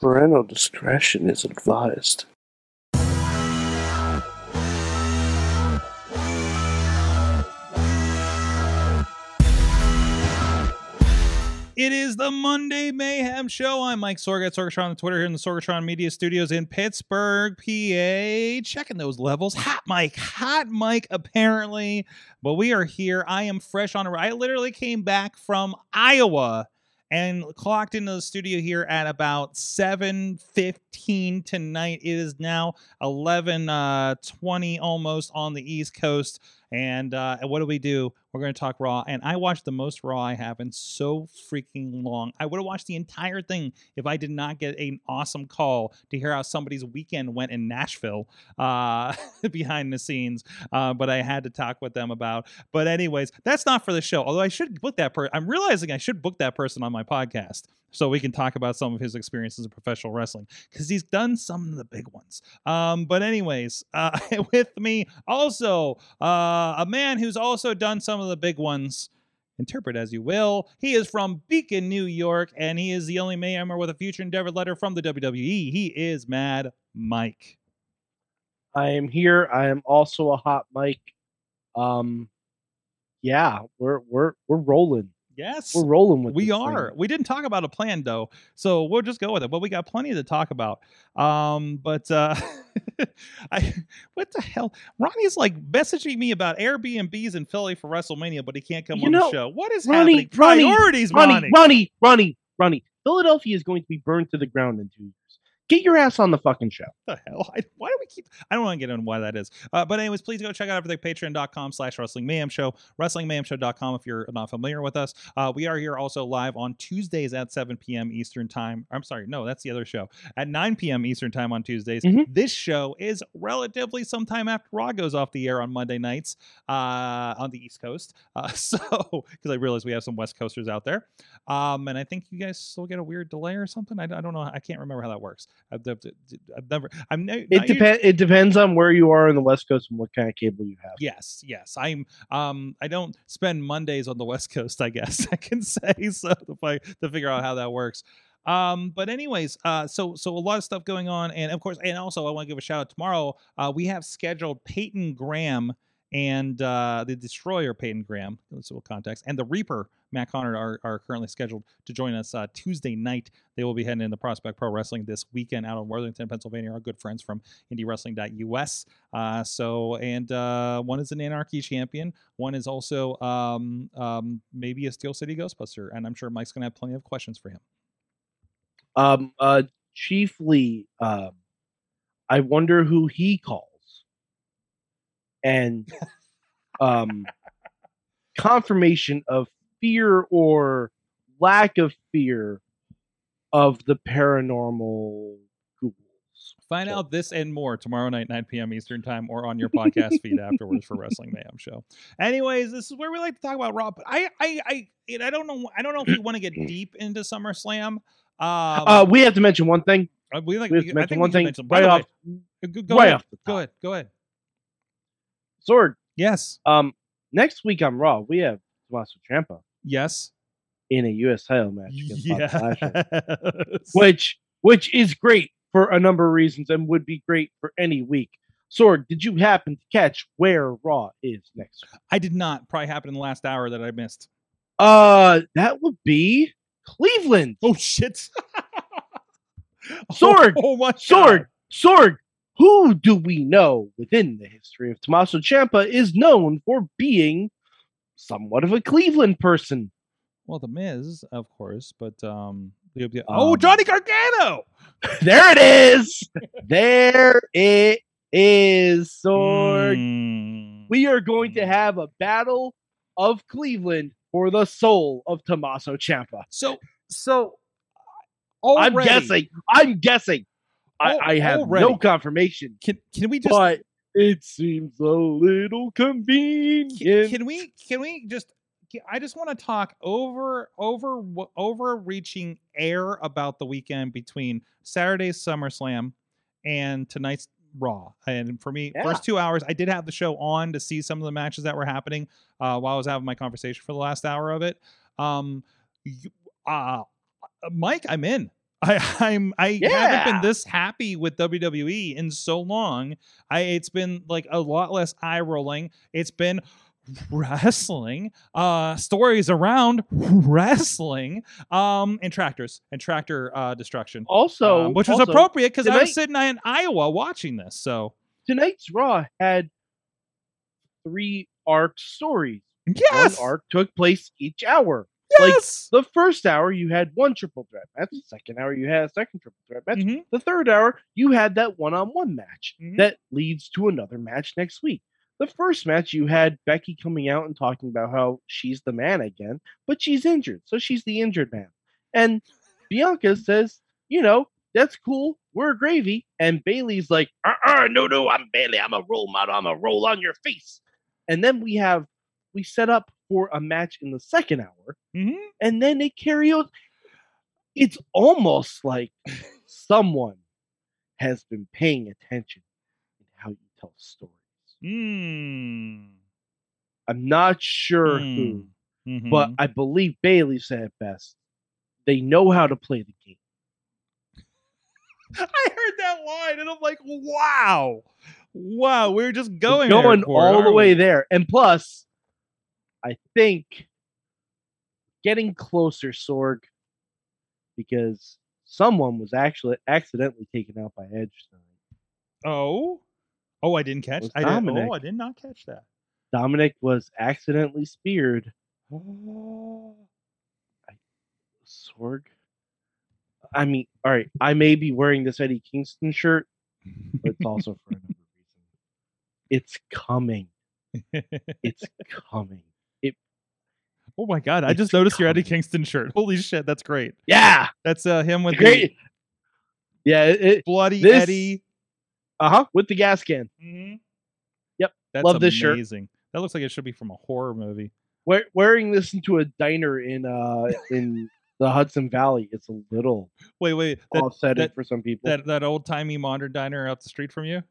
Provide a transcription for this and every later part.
Parental discretion is advised. It is the Monday Mayhem Show. I'm Mike Sorg at Sorgatron on Twitter here in the Sorgatron Media Studios in Pittsburgh, PA. Checking those levels. Hot Mike, hot Mike, apparently. But we are here. I am fresh on. I literally came back from Iowa and clocked into the studio here at about 7.15 tonight. It is now 11.20 uh, almost on the East Coast. And uh, what do we do? We're going to talk Raw. And I watched the most Raw I have in so freaking long. I would have watched the entire thing if I did not get an awesome call to hear how somebody's weekend went in Nashville uh, behind the scenes. Uh, but I had to talk with them about. But, anyways, that's not for the show. Although I should book that person. I'm realizing I should book that person on my podcast so we can talk about some of his experiences in professional wrestling because he's done some of the big ones. Um, but anyways, uh, with me also uh, a man who's also done some of the big ones. Interpret as you will. He is from Beacon, New York, and he is the only Mayhemmer with a future endeavor letter from the WWE. He is Mad Mike. I am here. I am also a hot Mike. Um, yeah, we're we're we're rolling. Yes, we're rolling with. We are. Thing. We didn't talk about a plan though, so we'll just go with it. But we got plenty to talk about. Um, but uh, I, what the hell? Ronnie's like messaging me about Airbnbs in Philly for WrestleMania, but he can't come you on know, the show. What is Ronnie, happening? Priorities, Ronnie, Ronnie, Ronnie, Ronnie, Ronnie. Philadelphia is going to be burned to the ground in two Get your ass on the fucking show. The hell? I, why do we keep? I don't want to get into why that is. Uh, but anyways, please go check out everything patreon.com slash wrestling mayhem show, wrestlingmayhemshow.com if you're not familiar with us. Uh, we are here also live on Tuesdays at 7 p.m. Eastern time. I'm sorry, no, that's the other show. At 9 p.m. Eastern time on Tuesdays. Mm-hmm. This show is relatively sometime after Raw goes off the air on Monday nights uh, on the East Coast. Uh, so, because I realize we have some West Coasters out there. Um, and I think you guys still get a weird delay or something. I, I don't know. I can't remember how that works. I've, I've never. I'm. No, it depends. It depends on where you are in the West Coast and what kind of cable you have. Yes, yes. I'm. Um. I don't spend Mondays on the West Coast. I guess I can say so to, to figure out how that works. Um, but anyways, uh, so so a lot of stuff going on, and of course, and also I want to give a shout out tomorrow. Uh, we have scheduled Peyton Graham and uh, the Destroyer Peyton Graham, civil context, and the Reaper Matt Connor are, are currently scheduled to join us uh, Tuesday night. They will be heading into Prospect Pro Wrestling this weekend out of Worthington, Pennsylvania. Our good friends from IndieWrestling.us. Uh, so, and uh, one is an Anarchy champion. One is also um, um, maybe a Steel City Ghostbuster, and I'm sure Mike's going to have plenty of questions for him. Um, uh, chiefly, uh, I wonder who he calls and um, confirmation of fear or lack of fear of the paranormal ghouls. Find out this and more tomorrow night, 9 p.m. Eastern time, or on your podcast feed afterwards for Wrestling Mayhem Show. Anyways, this is where we like to talk about Raw. But I, I, I, I don't know. I don't know if we want to get deep into SummerSlam. Um, uh, we have to mention one thing. Uh, we like we have to mention one thing. Mention, right off. Way, go, right ahead. Off go ahead. Go ahead. Sorg. Yes. Um, next week on Raw, we have Tommaso Ciampa. Yes. In a U.S. title match yes. which which is great for a number of reasons and would be great for any week. Sorg, did you happen to catch where Raw is next week? I did not. Probably happened in the last hour that I missed. Uh, that would be Cleveland. Oh shit. Sorg, Oh, oh my Sword! Sorg. Who do we know within the history of Tommaso Ciampa is known for being somewhat of a Cleveland person? Well, the Miz, of course, but um, um oh, Johnny Gargano. there it is. there it is. Sorg. Mm. We are going to have a battle of Cleveland for the soul of Tommaso Ciampa. So, so already, I'm guessing. I'm guessing I, I have already. no confirmation. Can can we just? But it seems a little convenient. Can, can we? Can we just? I just want to talk over over overreaching air about the weekend between Saturday's SummerSlam and tonight's Raw. And for me, yeah. first two hours, I did have the show on to see some of the matches that were happening uh, while I was having my conversation for the last hour of it. Um, uh, Mike, I'm in. I, I'm I haven't been this happy with WWE in so long. I it's been like a lot less eye rolling. It's been wrestling, uh, stories around wrestling, um, and tractors and tractor uh, destruction, Also, um, which was appropriate because I was sitting in Iowa watching this. So tonight's Raw had three arc stories. yes, One arc took place each hour. Like. The first hour you had one triple threat match. The second hour you had a second triple threat match. Mhm. The third hour you had that one-on-one match Mhm. that leads to another match next week. The first match you had Becky coming out and talking about how she's the man again, but she's injured, so she's the injured man. And Bianca says, you know, that's cool. We're gravy. And Bailey's like, uh uh no, no, I'm Bailey. I'm a role model. I'm a roll on your face. And then we have we set up for a match in the second hour, Mhm. and then they carry on. It's almost like someone has been paying attention in how you tell stories. Mm. I'm not sure who, Mm. but Mhm. I believe Bailey said it best. They know how to play the game. I heard that line and I'm like, wow, wow, we're just We're going going there all the way there. And plus, I think getting closer, Sorg, because someone was actually accidentally taken out by Edge tonight. Oh, oh, I didn't catch. I didn't. oh, I did not catch that. Dominic was accidentally speared. Oh. Sorg. I mean, all right, I may be wearing this Eddie Kingston shirt, but it's also for another reason. It's coming. It's coming. Oh my god! I It's just noticed your Eddie. Kingston shirt. Holy shit, that's great. Yeah, That's uh him with great. the Yeah, it, it, bloody This- Eddie. uh huh, with the gas can. Mm-hmm. Yep, that's love this shirt. amazing. That looks like it should be from a horror movie. Wear, wearing this into a diner in uh in the Hudson Valley, it's a little Wait, wait, that offsetting that- for some people. that, that old timey modern diner out the street from you.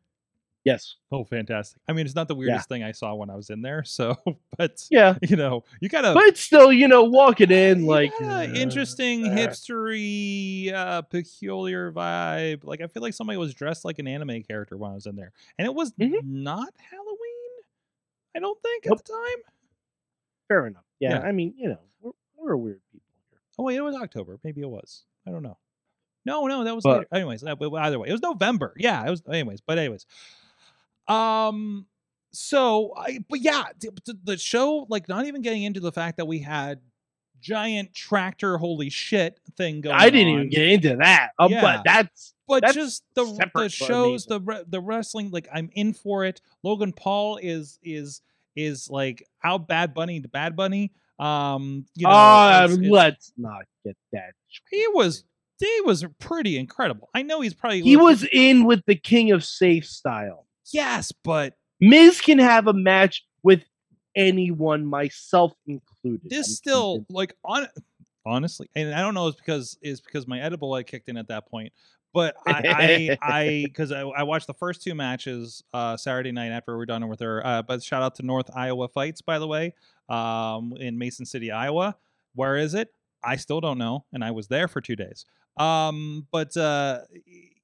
Yes, Oh, fantastic! I mean, it's not the weirdest thing I saw when I was in there. So, but yeah, you know, you gotta but still you know walking in like yeah, uh, interesting uh, hipstery uh peculiar vibe like i feel like somebody was dressed like an anime character when i was in there and it was Mhm. not halloween i don't think Nope. at the time Fair enough. Yeah, Yeah. I mean you know we're, we're weird people here. oh wait it was october maybe it was i don't know no no that was But- later. anyways that, but either way it was november yeah it was anyways but anyways um so i but yeah the, the- show like not even getting into the fact that we had giant tractor holy shit thing going I didn't on. even get into that, uh, Yeah. but that's but That's just the the shows the re- the wrestling like i'm in for it logan paul is is is like out bad bunny to bad bunny um you know uh, it's- it's- let's not get that. he was he was pretty incredible i know he's probably He was in with the King of Safe style. Yes but Miz can have a match with anyone, myself included. this I'm still convinced. like on honestly and i don't know it's because is because my edible I kicked in at that point but i i i because I, I watched the first two matches uh saturday night after we were done with her uh but shout out to north iowa fights by the way um in mason city iowa where is it i still don't know and i was there for two days um but uh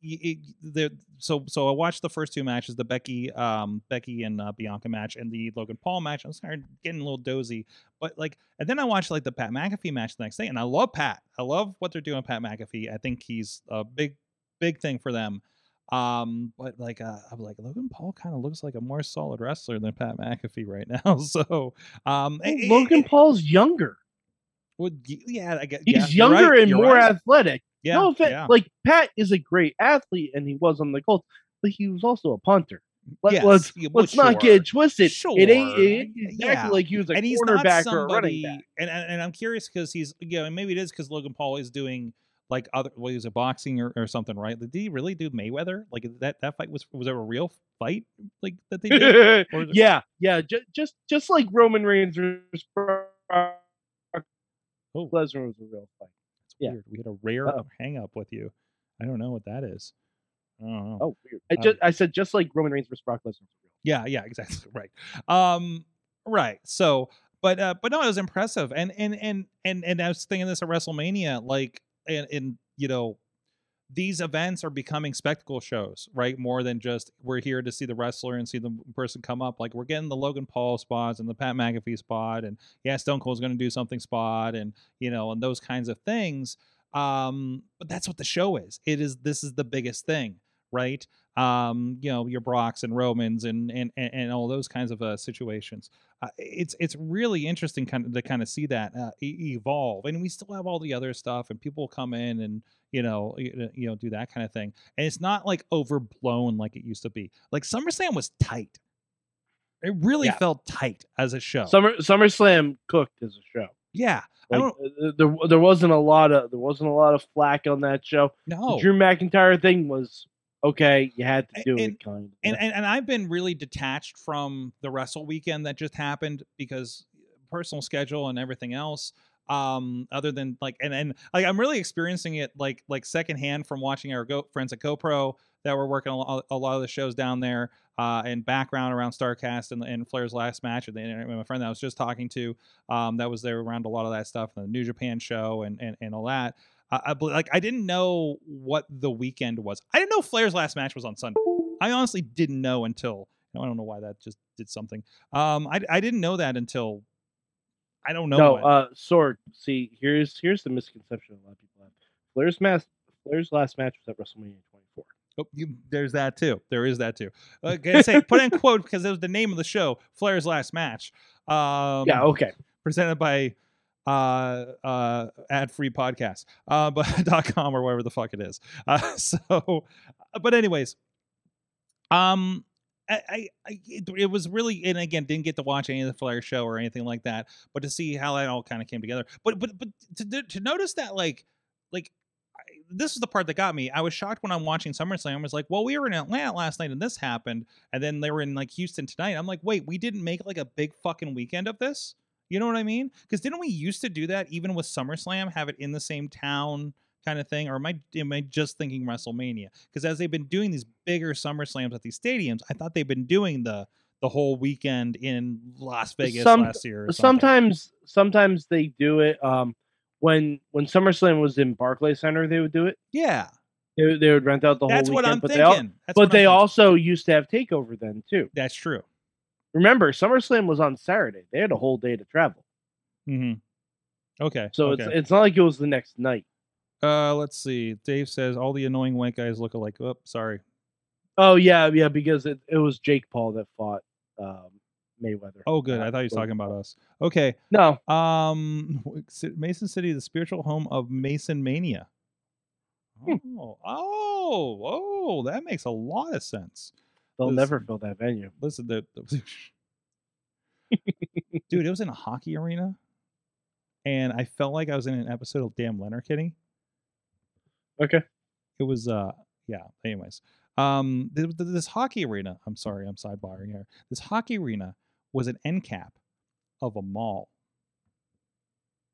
the so so I watched the first two matches, the Becky um Becky and uh, Bianca match and the Logan Paul match. I was starting getting a little dozy, but like and then I watched like the Pat McAfee match the next day, and I love Pat. I love what they're doing, with Pat McAfee. I think he's a big big thing for them. Um, but like uh, I'm like Logan Paul kind of looks like a more solid wrestler than Pat McAfee right now. So um, it- Logan it- Paul's younger. would yeah, I guess He's yeah, younger right, and more right. athletic. Yeah, no offense, yeah. like Pat is a great athlete, and he was on the Colts, but he was also a punter. Let, Yes, let's well, let's not get it twisted. It ain't, Sure. it ain't exactly Yeah. like he was a and he's quarterback or a running somebody, back. and and and I'm curious because he's you know and maybe it is because Logan Paul is doing like other well he was a boxing or, or something right? Did he really do Mayweather? Like that that fight was was there a real fight like that they did? Or yeah, yeah, just just just like Roman Reigns versus Brock Oh. Lesnar was a real fight. It's yeah. weird. We had a rare Uh-oh. hang up with you. I don't know what that is. I don't know. Oh, weird. I Um, just I said just like Roman Reigns versus Brock Lesnar. Yeah, yeah, exactly. Right. Um right. So but uh but no, it was impressive. And and and and and I was thinking this at WrestleMania, like and and you know, these events are becoming spectacle shows, right? More than just we're here to see the wrestler and see the person come up. Like we're getting the Logan Paul spots and the Pat McAfee spot, and yeah, Stone Cold's going to do something spot, and you know, and those kinds of things. Um, but that's what the show is. It is. This is the biggest thing, right? Um, you know, your Brocks and Romans and and and, all those kinds of uh, situations. Uh, it's it's really interesting kind of to kind of see that uh, evolve, and we still have all the other stuff, and people come in and you know you, you know do that kind of thing, and it's not like overblown like it used to be. Like SummerSlam was tight. It really Yeah. felt tight as a show. Summer SummerSlam cooked as a show. yeah, Like, uh, there there wasn't a lot of there wasn't a lot of flack on that show. No, The Drew McIntyre thing was okay. You had to do and- it, kind of. and, and and I've been really detached from the wrestle weekend that just happened because personal schedule and everything else. Um, other than like and and like I'm really experiencing it like like secondhand from watching our go friends at GoPro that were working a lot, a lot of the shows down there. Uh, and background around Starcast and, and Flair's last match, and, and my friend that I was just talking to, um, that was there around a lot of that stuff, and the New Japan show and and, and all that. I, I like I didn't know what the weekend was. I didn't know Flair's last match was on Sunday. I honestly didn't know until I don't know why that just did something. Um, I I didn't know that until I don't know. no, when. uh, Sorg. See, here's here's the misconception a lot of people have. Flair's mas- Flair's last match was at WrestleMania 24. Oh, you, there's that too. There is that too. Uh, gotta say, put in quote because it was the name of the show, Flair's last match. Um, yeah, okay. presented by uh uh ad free podcast uh but dot com or whatever the fuck it is uh so but anyways um I, I, I it, it was really and again didn't get to watch any of the Flair show or anything like that, but to see how that all kind of came together. But but but to to notice that like like this is the part that got me. I was shocked when I'm watching SummerSlam. I was like, well, we were in Atlanta last night and this happened, and then they were in like Houston tonight. I'm like, wait, we didn't make like a big fucking weekend of this. You know what I mean? Because didn't we used to do that even with SummerSlam, have it in the same town kind of thing? Or am I am I just thinking WrestleMania? Because as they've been doing these bigger SummerSlams at these stadiums, I thought they've been doing the the whole weekend in Las Vegas Some- last year. Or. Sometimes sometimes they do it. Um, when when SummerSlam was in Barclay Center, they would do it. yeah, They, they would rent out the that's whole what weekend. I'm but thinking. They al- but what they also used to have Takeover then too. that's true. Remember, SummerSlam was on Saturday. They had a whole day to travel, hmm Okay, so okay. it's it's not like it was the next night. Uh, let's see. Dave says all the annoying white guys look alike. Oh, sorry. Oh yeah, yeah, because it, it was Jake Paul that fought um, Mayweather. Oh, good. I thought he was talking about us. Okay. No, Um, Mason City, the spiritual home of Mason Mania. Hmm. Oh, oh, oh! That makes a lot of sense. They'll This- never fill that venue. Listen, the, the- dude, it was in a hockey arena, and I felt like I was in an episode of Damn Leonard Kitty. Okay. it was uh yeah anyways um th- th- this hockey arena i'm sorry i'm sidebarring here this hockey arena was an end cap of a mall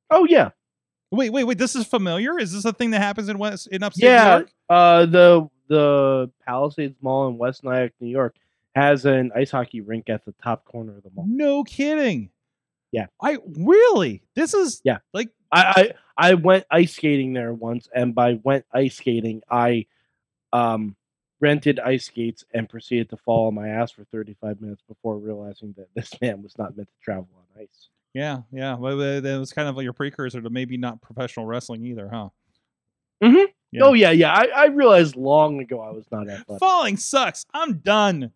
Oh yeah, wait wait wait this is familiar is this a thing that happens in west in upstate new yeah. york Uh, the the Palisades Mall in West Nyack, New York, has an ice hockey rink at the top corner of the mall. no kidding Yeah. i really this is Yeah. like I, I I went ice skating there once, and by went ice skating, I um rented ice skates and proceeded to fall on my ass for 35 minutes before realizing that this man was not meant to travel on ice. yeah yeah well, that was kind of like your precursor to maybe not professional wrestling either huh Mhm. Yeah. Oh yeah, yeah. I, I realized long ago I was not athletic. falling sucks i'm done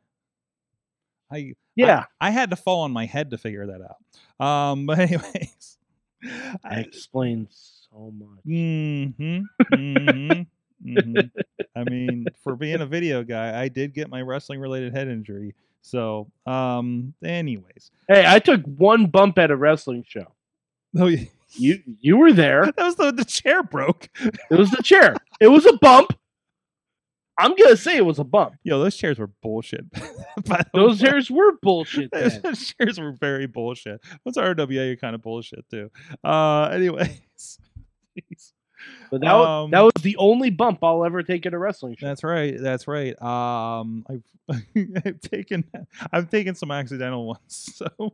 i yeah, I had to fall on my head to figure that out. Um, but anyways, that I, explains so much. hmm hmm mm-hmm. I mean, for being a video guy, I did get my wrestling related head injury. So, um, anyways, Hey, I took one bump at a wrestling show. oh, yeah. You you were there. that was the the chair broke. It was the chair. It was a bump. I'm gonna say it was a bump. Yo, those chairs were bullshit. Those way. chairs were bullshit. Those chairs were very bullshit. What's RWA kind of bullshit too? Uh, anyways. But that, Um, that was the only bump I'll ever take at a wrestling show. That's right. That's right. Um, I've I've taken I've taken some accidental ones, so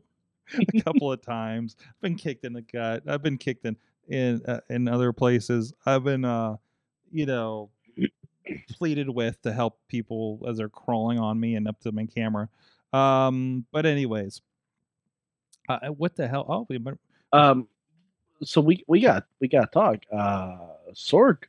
a couple of times. I've been kicked in the gut. I've been kicked in in uh, in other places. I've been uh, you know, pleaded with to help people as they're crawling on me and up to my camera. Um, but anyways, uh, what the hell? Oh, we, Um, so we we got we got to talk. Uh, Sorg,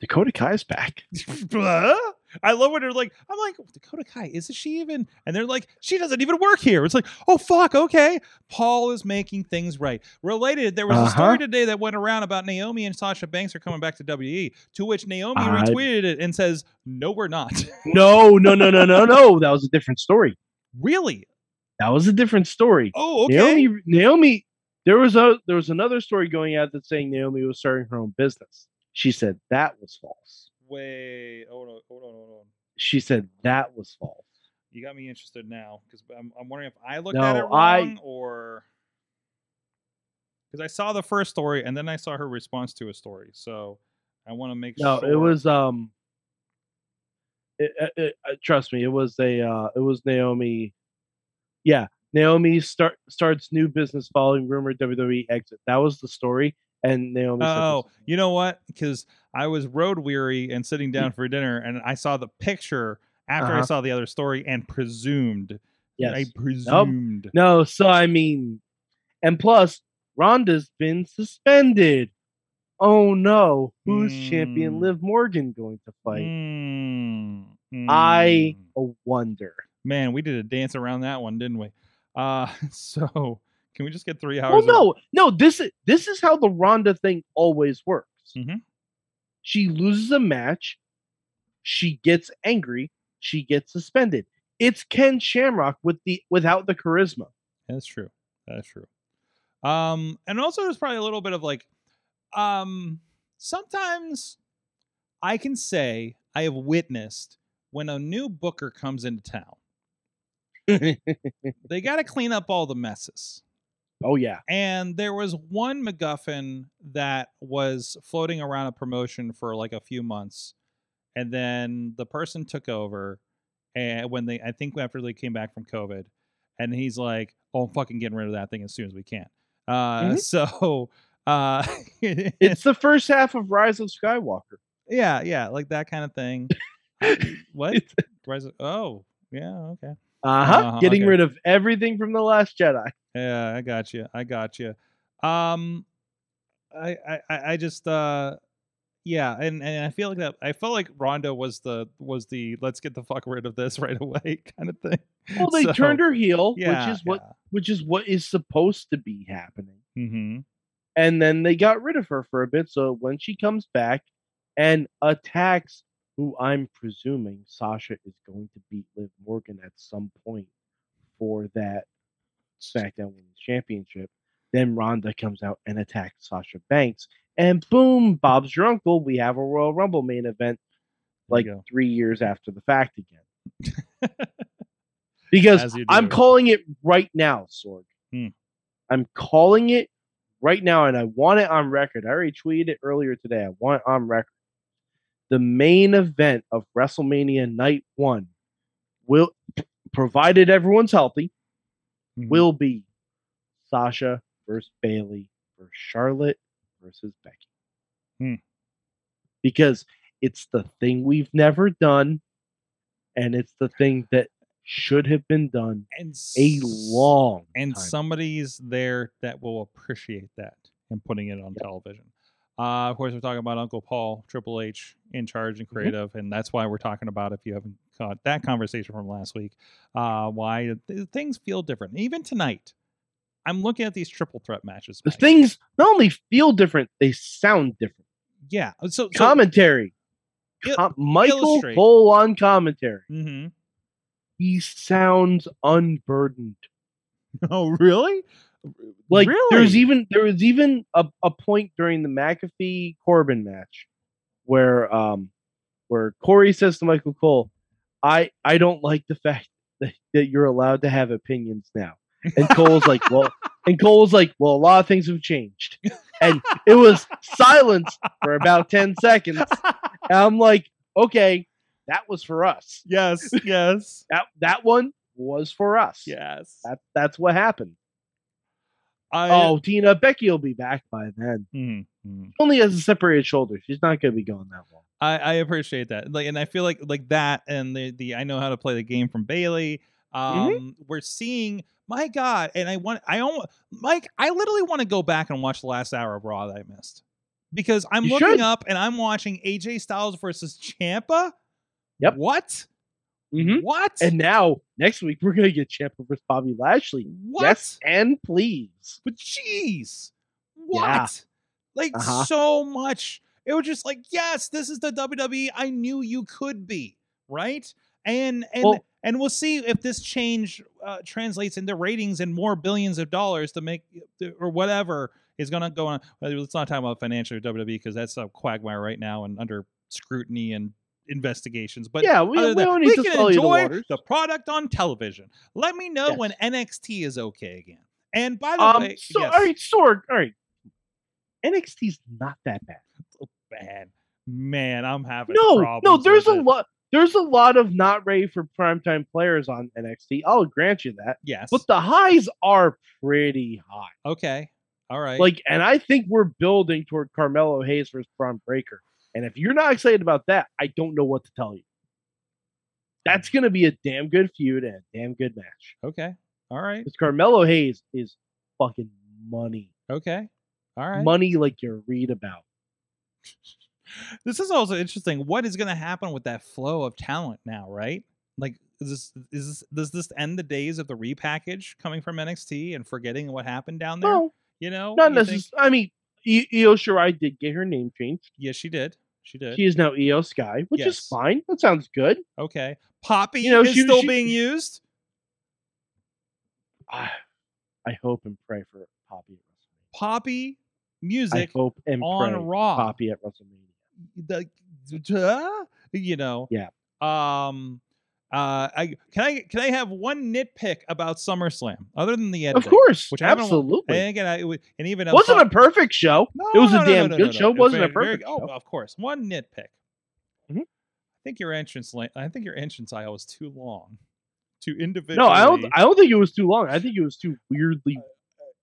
Dakota Kai's back. I love when they're like, I'm like, Dakota Kai, isn't she even? And they're like, she doesn't even work here. It's like, oh fuck, okay. Paul is making things right. Related, there was a story Uh-huh. today that went around about Naomi and Sasha Banks are coming back to WE, to which Naomi I- retweeted it and says, No, we're not. No, no, no, no, no, no. That was a different story. really? That was a different story. Oh, okay. Naomi, Naomi, there was a there was another story going out that saying Naomi was starting her own business. She said that was false. Wait, hold on, hold on, hold on. She said that was false. You got me interested now because I'm, I'm wondering if I looked No, at it I- wrong or because I saw the first story and then I saw her response to a story. So I want to make No, sure. it was um. It, it, it- uh, trust me, it was a uh, it was Naomi. Yeah, Naomi start starts new business following rumored WWE exit. That was the story, and Naomi. said Oh, this- you know what? Because I was road weary and sitting down for dinner, and I saw the picture after I Uh-huh. saw the other story and presumed. Yes. I presumed. no. So I mean, and plus, Ronda's been suspended. Oh no, who's champion Mm. Liv Morgan going to fight? Mm, I mm. wonder. man, we did a dance around that one, didn't we? Uh, so can we just get three Well, hours? of- no, no. This is this is how the Ronda thing always works. Mhm. She loses a match, she gets angry, she gets suspended. It's Ken Shamrock with the without the charisma. That's true. That's true. Um, and also there's probably a little bit of like, um, sometimes I can say I have witnessed when a new booker comes into town, they got to clean up all the messes. Oh yeah, And there was one MacGuffin that was floating around a promotion for like a few months, and then the person took over, and when they, I think after they came back from COVID, and he's like, "Oh, I'm fucking getting rid of that thing as soon as we can." Uh, Mhm. So, uh, it's the first half of Rise of Skywalker. yeah, yeah, like that kind of thing. What? Rise of- oh, yeah, okay. Uh-huh. Uh-huh, Getting okay. rid of everything from the Last Jedi. Yeah, I got you. I got you. Um, I, I, I just, uh, yeah, and and I feel like that. I felt like Ronda was the was the let's get the fuck rid of this right away kind of thing. Well, they So, turned her heel, Yeah, which is what which is what is supposed to be happening. Mm-hmm. and then they got rid of her for a bit. So when she comes back and attacks, who I'm presuming Sasha is going to beat Liv Morgan at some point for that SmackDown Women's Championship, then Ronda comes out and attacks Sasha Banks, and boom, Bob's your uncle. We have a Royal Rumble main event like three years after the fact again. because I'm calling it right now, Sorg. Hmm. I'm calling it right now, and I want it on record. I already tweeted it earlier today. I want it on record. The main event of WrestleMania Night One will, provided everyone's healthy, Mhm. will be Sasha versus Bailey versus Charlotte versus Becky. Hmm. Because it's the thing we've never done, and it's the thing that should have been done and a long and time. somebody's there that will appreciate that and putting it on television. Uh, of course, we're talking about Uncle Paul, Triple H, in charge and Mhm. creative, and that's why we're talking about. If you haven't caught that conversation from last week, uh, why th- things feel different. Even tonight, I'm looking at these triple threat matches. the things not only feel different, they sound different. yeah. So, so commentary. Il- Com- Michael full on commentary. hmm He sounds unburdened. Oh, really? Like really? there's even there was even a, a point during the McAfee Corbin match where um where Corey says to Michael Cole, I I don't like the fact that, that you're allowed to have opinions now. And Cole's like, well and Cole's like, well, a lot of things have changed. And it was silence for about 10 seconds. And I'm like, okay, that was for us. yes, yes, That that one was for us. yes. That that's what happened. I, Oh, Tina, Becky will be back by then. Mhm. Mm. She only has a separated shoulder. She's not going to be going that long. I, I appreciate that. Like, and I feel like like that, and the the I know how to play the game from Bailey. Um, we're seeing my God, and I want I almost Mike. I literally want to go back and watch the last hour of Raw that I missed because I'm You looking should. up and I'm watching AJ Styles versus Ciampa. Yep. What? Mm-hmm. What? And now next week we're going to get Ciampa versus Bobby Lashley. what? Yes, and please. But jeez, what? Yeah. Like Uh-huh. so much. It was just like, yes, this is the WWE I knew you could be, right? And and Well- and we'll see if this change uh, translates into ratings and more billions of dollars to make or whatever is going to go on. Let's not talk about financial WWE because that's a quagmire right now and under scrutiny and investigations. But yeah, we, we need we to can sully the enjoy the product on television. Let me know Yes. when NXT is okay again. And by the Um, way, so, yes, all right, Sorg, all right. NXT's not that bad. bad. Man, I'm having No, problems no, there's a lot. There's a lot of not ready for primetime players on NXT. I'll grant you that. Yes. But the highs are pretty high. okay. All right. Like, and I think we're building toward Carmelo Hayes versus Bron Breakker. And if you're not excited about that, I don't know what to tell you. That's going to be a damn good feud and a damn good match. okay. All right. Because Carmelo Hayes is fucking money. Okay. All right. Money like you read about. this is also interesting. What is going to happen with that flow of talent now, right? Like is this is this does this end the days of the repackage coming from NXT and forgetting what happened down there? No, you know? not necessarily. I mean, Io Shirai did get her name changed. Yes, she did. She did. She is now Io Sky, which is fine. That sounds good. okay. Poppy You know, is she- still she- being used. I, I hope and pray for Poppy. Poppy music. I music hope and on pray Raw. Poppy at WrestleMania. the uh, you know Yeah. um uh i can i can i have one nitpick about summerslam other than the editing Of course, which I absolutely. and again I, and even It wasn't a perfect show. no, it was a no, damn no, no, good show. It was wasn't a very- very- perfect oh of course one nitpick Mhm. i think your entrance la- i think your entrance aisle was too long too individually No, I don't. I don't think it was too long. I think it was too weirdly.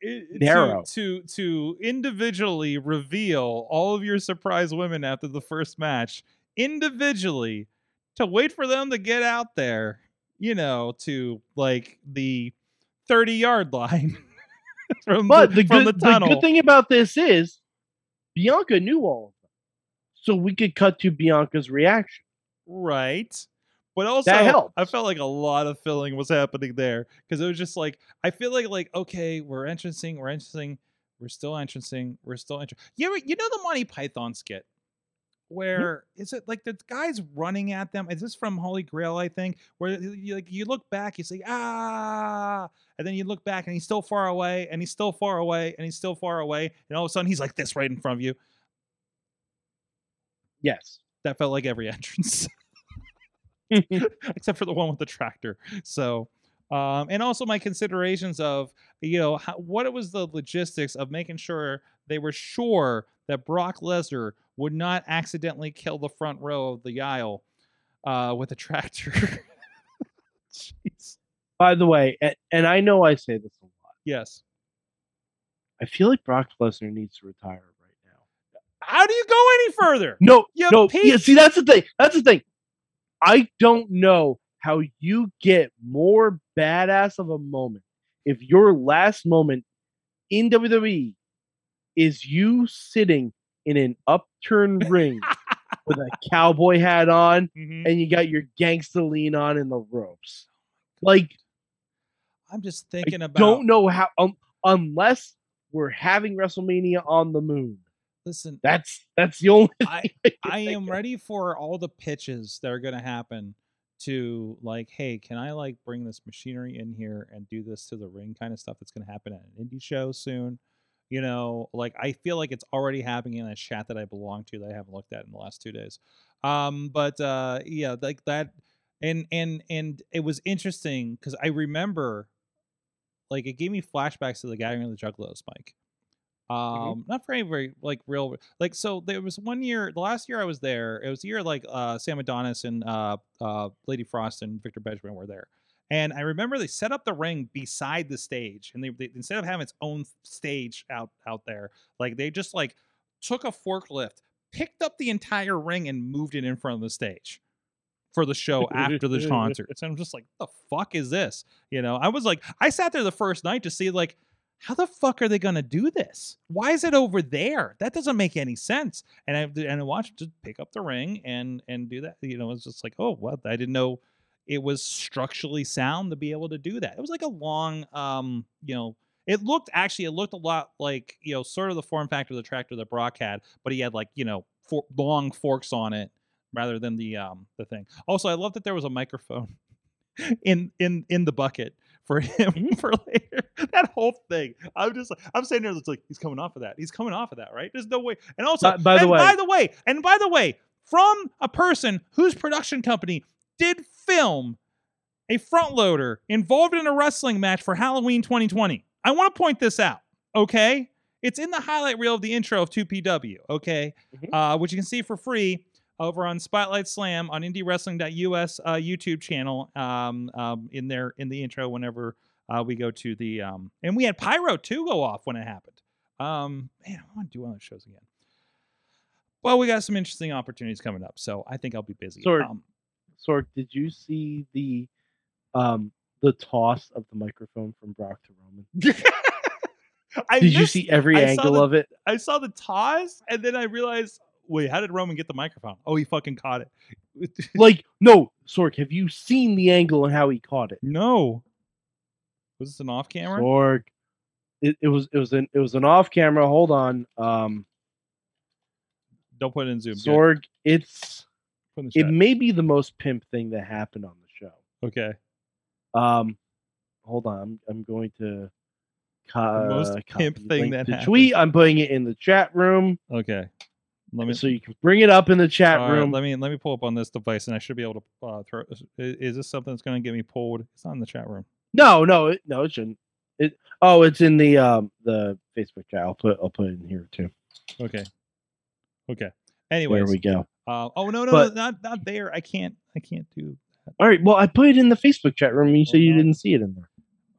it- it- narrow. to, to to individually reveal all of your surprise women after the first match individually to wait for them to get out there you know to like the 30 yard line from But the, the from good, the the good thing about this is Bianca knew all of them, so we could cut to Bianca's reaction. right but also i felt like a lot of filling was happening there because it was just like i feel like like okay we're entrancing we're entrancing we're still entrancing we're still entrancing you ever, you know the monty python skit where is it like the guy's running at them is this from holy grail i think where you like you look back you say ah and then you look back and he's still far away and he's still far away and he's still far away and all of a sudden he's like this right in front of you Yes. that felt like every entrance except for the one with the tractor. So, um, and also my considerations of you know how, what it was the logistics of making sure they were sure that Brock Lesnar would not accidentally kill the front row of the aisle uh, with a tractor. Jeez. By the way, and, I know I say this a lot. Yes. I feel like Brock Lesnar needs to retire right now. How do you go any further? No, You no. Yeah, see, that's the thing. That's the thing. I don't know how you get more badass of a moment if your last moment in WWE is you sitting in an upturned ring with a cowboy hat on Mhm. and you got your gangsta lean on in the ropes. Like, I'm just I thinking about. don't know how, um, unless we're having WrestleMania on the moon. Listen, That's that's the only. I can I am of. ready for all the pitches that are going to happen to like, hey, can I like bring this machinery in here and do this to the ring kind of stuff that's going to happen at an indie show soon? You know, like I feel like it's already happening in a chat that I belong to that I haven't looked at in the last two days. Um, but uh, yeah, like that, and and and it was interesting because I remember, like, it gave me flashbacks to the Gathering of the Juggalos, Mike. Um, not very, very like real. Like, so there was one year, the last year I was there, it was the year like uh, Sam Adonis and uh, uh, Lady Frost and Victor Benjamin were there. And I remember they set up the ring beside the stage, and they, they instead of having its own stage out out there, like they just like took a forklift, picked up the entire ring, and moved it in front of the stage for the show after the concerts. And I'm just like, the fuck is this? You know, I was like, I sat there the first night to see like, how the fuck are they gonna do this? Why is it over there? That doesn't make any sense. And I and I watched just pick up the ring and and do that. You know, it's just like, oh, well, I didn't know it was structurally sound to be able to do that. It was like a long, um, you know, it looked actually it looked a lot like you know sort of the form factor of the tractor that Brock had, but he had like you know for, long forks on it rather than the um the thing. Also, I love that there was a microphone in in in the bucket for him Mm-hmm. for later. That whole thing. I'm just like I'm saying there, it's like he's coming off of that. He's coming off of that, right? There's no way. And also, By- by the and way- by the way, and by the way, from a person whose production company did film a front loader involved in a wrestling match for Halloween 2020. I want to point this out, okay? It's in the highlight reel of the intro of 2PW, okay? Mhm. Uh, which you can see for free over on Spotlight Slam on IndieWrestling.us uh, YouTube channel. Um, um, in there in the intro, whenever uh, we go to the um, and we had Pyro 2 go off when it happened. Um, man, I want to do one of those shows again. Well, we got some interesting opportunities coming up, so I think I'll be busy. Sorry. Um, Sorg, did you see the um the toss of the microphone from Brock to Roman? I Did you see every I angle the- of it? I saw the toss, and then I realized, wait, how did Roman get the microphone? Oh, he fucking caught it. Like, no, Sorg, have you seen the angle and how he caught it? no. Was this an off camera? Sorg, it, it was it was an it was an off camera. Hold on, um, Don't put it in Zoom. Good. Sorg, it's Put in the it may be the most pimp thing that happened on the show. Okay. Um, hold on, I'm, I'm going to. Co- Most copy pimp thing that happened. tweet. I'm putting it in the chat room Okay. Let me. so you can bring it up in the chat all right, room. let me let me pull up on this device, and I should be able to uh, throw. Is, is this something that's going to get me pulled? It's not in the chat room. No, no, it, no, it shouldn't. It oh, it's in the um the Facebook chat. I'll put I'll put it in here too. Okay. Okay. Anyway, There we go. Uh, oh no no But- no not not there. I can't I can't do. All right. Well, I put it in the Facebook chat room. You said you didn't see it in there.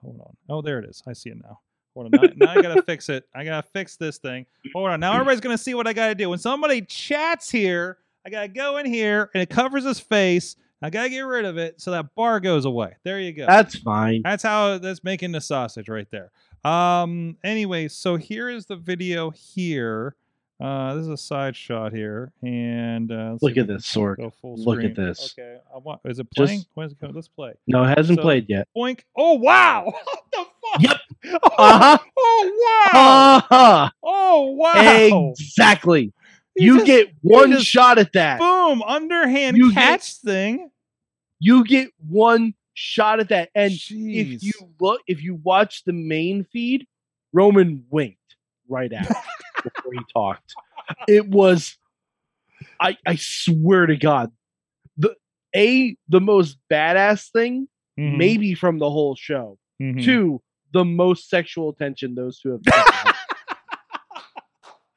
Hold on. Oh, there it is. I see it now. Hold on. Now, now I gotta fix it. I gotta fix this thing. Hold on. Now everybody's gonna see what I gotta do. When somebody chats here, I gotta go in here and it covers his face. I gotta get rid of it so that bar goes away. There you go. That's fine. That's how that's making the sausage right there. Um. Anyway, so here is the video here. Uh, this is a side shot here, and uh, Look at this, full Look at this. Okay. I want. Is it Just- playing? When's it go? Let's play. No, it hasn't So- played yet. Boink. Oh wow! What the fuck? Yep. Oh, Uh huh. oh wow! Uh-huh. oh wow! Exactly. He You just- get one just- shot at that. boom underhand You catch thing. You get one shot at that. And Jeez. if you look, if you watch the main feed, Roman winked right after before he talked. It was, I I swear to God, the a the most badass thing Mhm, maybe from the whole show. mhm. Two, the most sexual attention those two have. had.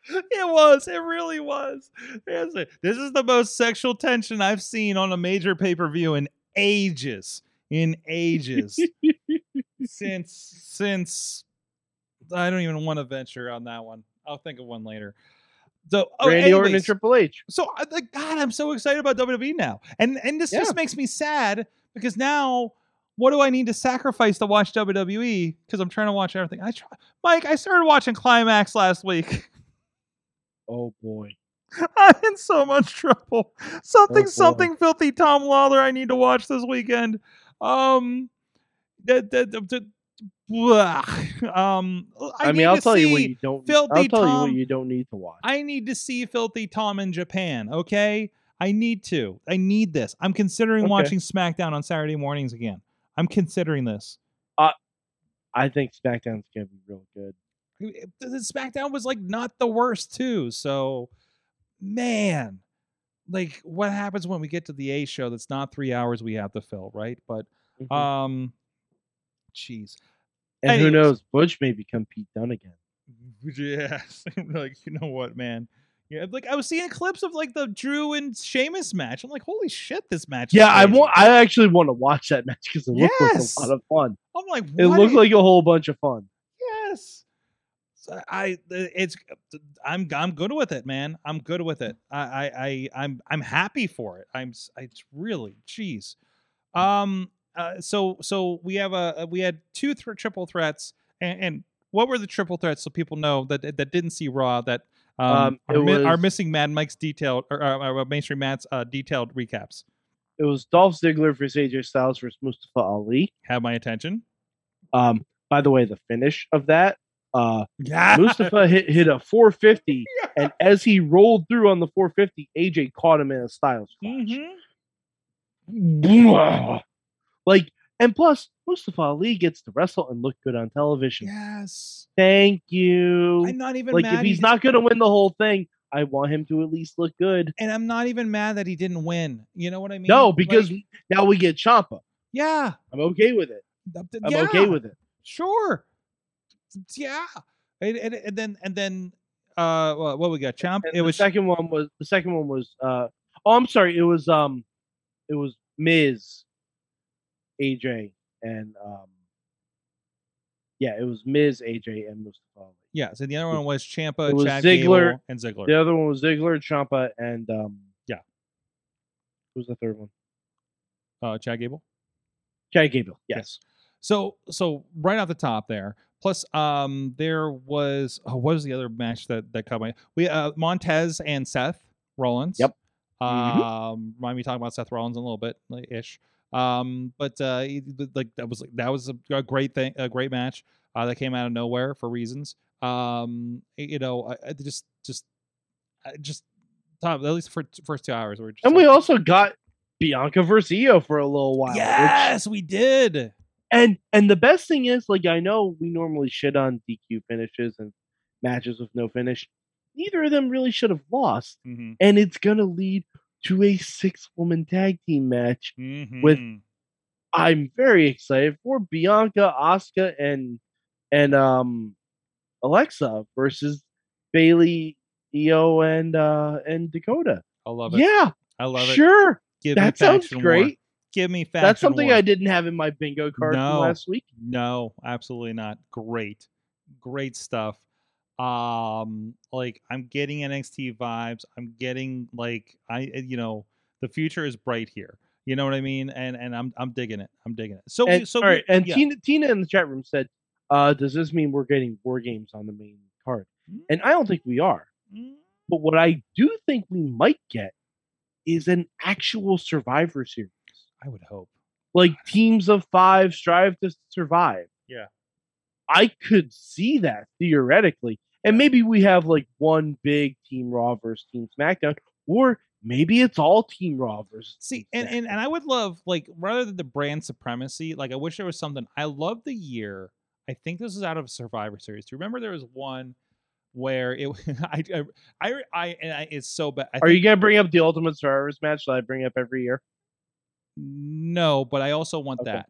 it was. It really was. This is the most sexual tension I've seen on a major pay per view in ages. In ages. since since I don't even want to venture on that one. I'll think of one later. So, oh, Randy Orton and Triple H. so like God, I'm so excited about WWE now, and and this Yeah. just makes me sad because now what do I need to sacrifice to watch WWE? Because I'm trying to watch everything. I try, Mike. I started watching Climax last week. Oh boy. I'm in so much trouble. Something, Oh, something filthy. Tom Lawlor. I need to watch this weekend. Um, the, the, the. Um, I, I, mean, need I'll to tell you what you don't. Filthy I'll tell you what you don't need to watch. I need to see Filthy Tom in Japan. Okay, I need to. I need this. I'm considering Okay. watching SmackDown on Saturday mornings again. I'm considering this. I think SmackDown's gonna be real good. SmackDown was like not the worst too. So, man, like what happens when we get to the A show? That's not three hours we have to fill, right? But Mhm. um, jeez, and who knows? Butch may become Pete Dunne again. yes, like you know what, man. Yeah, like I was seeing clips of like the Drew and Sheamus match. I'm like, holy shit, this match. is Yeah, I want. I actually want to watch that match because it Yes. like a lot of fun. I'm like, It what looked a- like a whole bunch of fun. yes. I it's I'm I'm good with it, man. I'm good with it. I I, I I'm I'm happy for it. I'm it's really jeez. Um. Uh, so so we have a we had two th- triple threats, and, and what were the triple threats so people know that that didn't see Raw that um, Um, are, mi- are missing Mad Mike's detailed or uh, uh, mainstream Matt's uh, detailed recaps. It was Dolph Ziggler versus AJ Styles versus Mustafa Ali. Have my attention. Um, by the way, the finish of that, uh, Yeah, Mustafa hit hit a 450, and as he rolled through on the 450, AJ caught him in a Styles clutch. Mhm. Like, and plus, Mustafa Ali gets to wrestle and look good on television. Yes, Thank you. I'm not even Like, mad if he's did- not going to win the whole thing, I want him to at least look good. and I'm not even mad that he didn't win. You know what I mean? no, because Like, now we get Ciampa. yeah, I'm okay with it. I'm yeah, okay with it. sure, yeah, and, and, and then and then uh, what, what we got? Champ. And It the was second one was the second one was uh oh I'm sorry, it was um it was Miz, AJ, and um yeah, it was Miz, AJ, and Mustafa yeah. So the other one was Ciampa, was Chad Ziggler- Gable, and Ziggler. The other one was Ziggler, Ciampa, and um Yeah. Who's the third one? Uh, Chad Gable. Chad Gable. Yes. So so right off the top there. Plus, um, there was oh, what was the other match that that caught my we uh Montez and Seth Rollins. Yep. Um, Mhm. remind me talking about Seth Rollins in a little bit like, ish. Um, but uh, like that was that was a, a great thing, a great match. Uh, that came out of nowhere for reasons. Um, you know, I, I just just I just top at least for first two hours were just And like, we also got Bianca versus Io for a little while. which- yes, we did. and and the best thing is, like I know we normally shit on DQ finishes and matches with no finish. Neither of them really should have lost. Mm-hmm. and it's gonna lead to a six woman tag team match. With- Mhm. I'm very excited for Bianca, Asuka, and and um Alexa versus Bayley, Io, and uh and Dakota. I love it. Yeah, I love it. sure. Give That sounds great. War. Give me faction That's something war. I didn't have in my bingo card No. from last week. No, absolutely not. Great, great stuff. Um, like I'm getting NXT vibes. I'm getting like I, uh, you know, the future is bright here. You know what I mean? And and I'm I'm digging it. I'm digging it. So And, so all right, and yeah. Tina Tina in the chat room said, uh, "Does this mean we're getting war games on the main card?" And I don't think we are. Mm, But what I do think we might get is an actual Survivor Series. I would hope. like teams of five strive to survive. Yeah. I could see that theoretically. And maybe we have like one big team Raw versus Team SmackDown, or maybe it's all Team Raw versus See, Team and, and and I would love like rather than the brand supremacy, like I wish there was something. I love the year. I think this is out of Survivor Series. Do you remember there was one where it? I I I, I, and I it's so bad. Are you gonna bring up the Ultimate Survivors match that I bring up every year? No, but I also want Okay. that.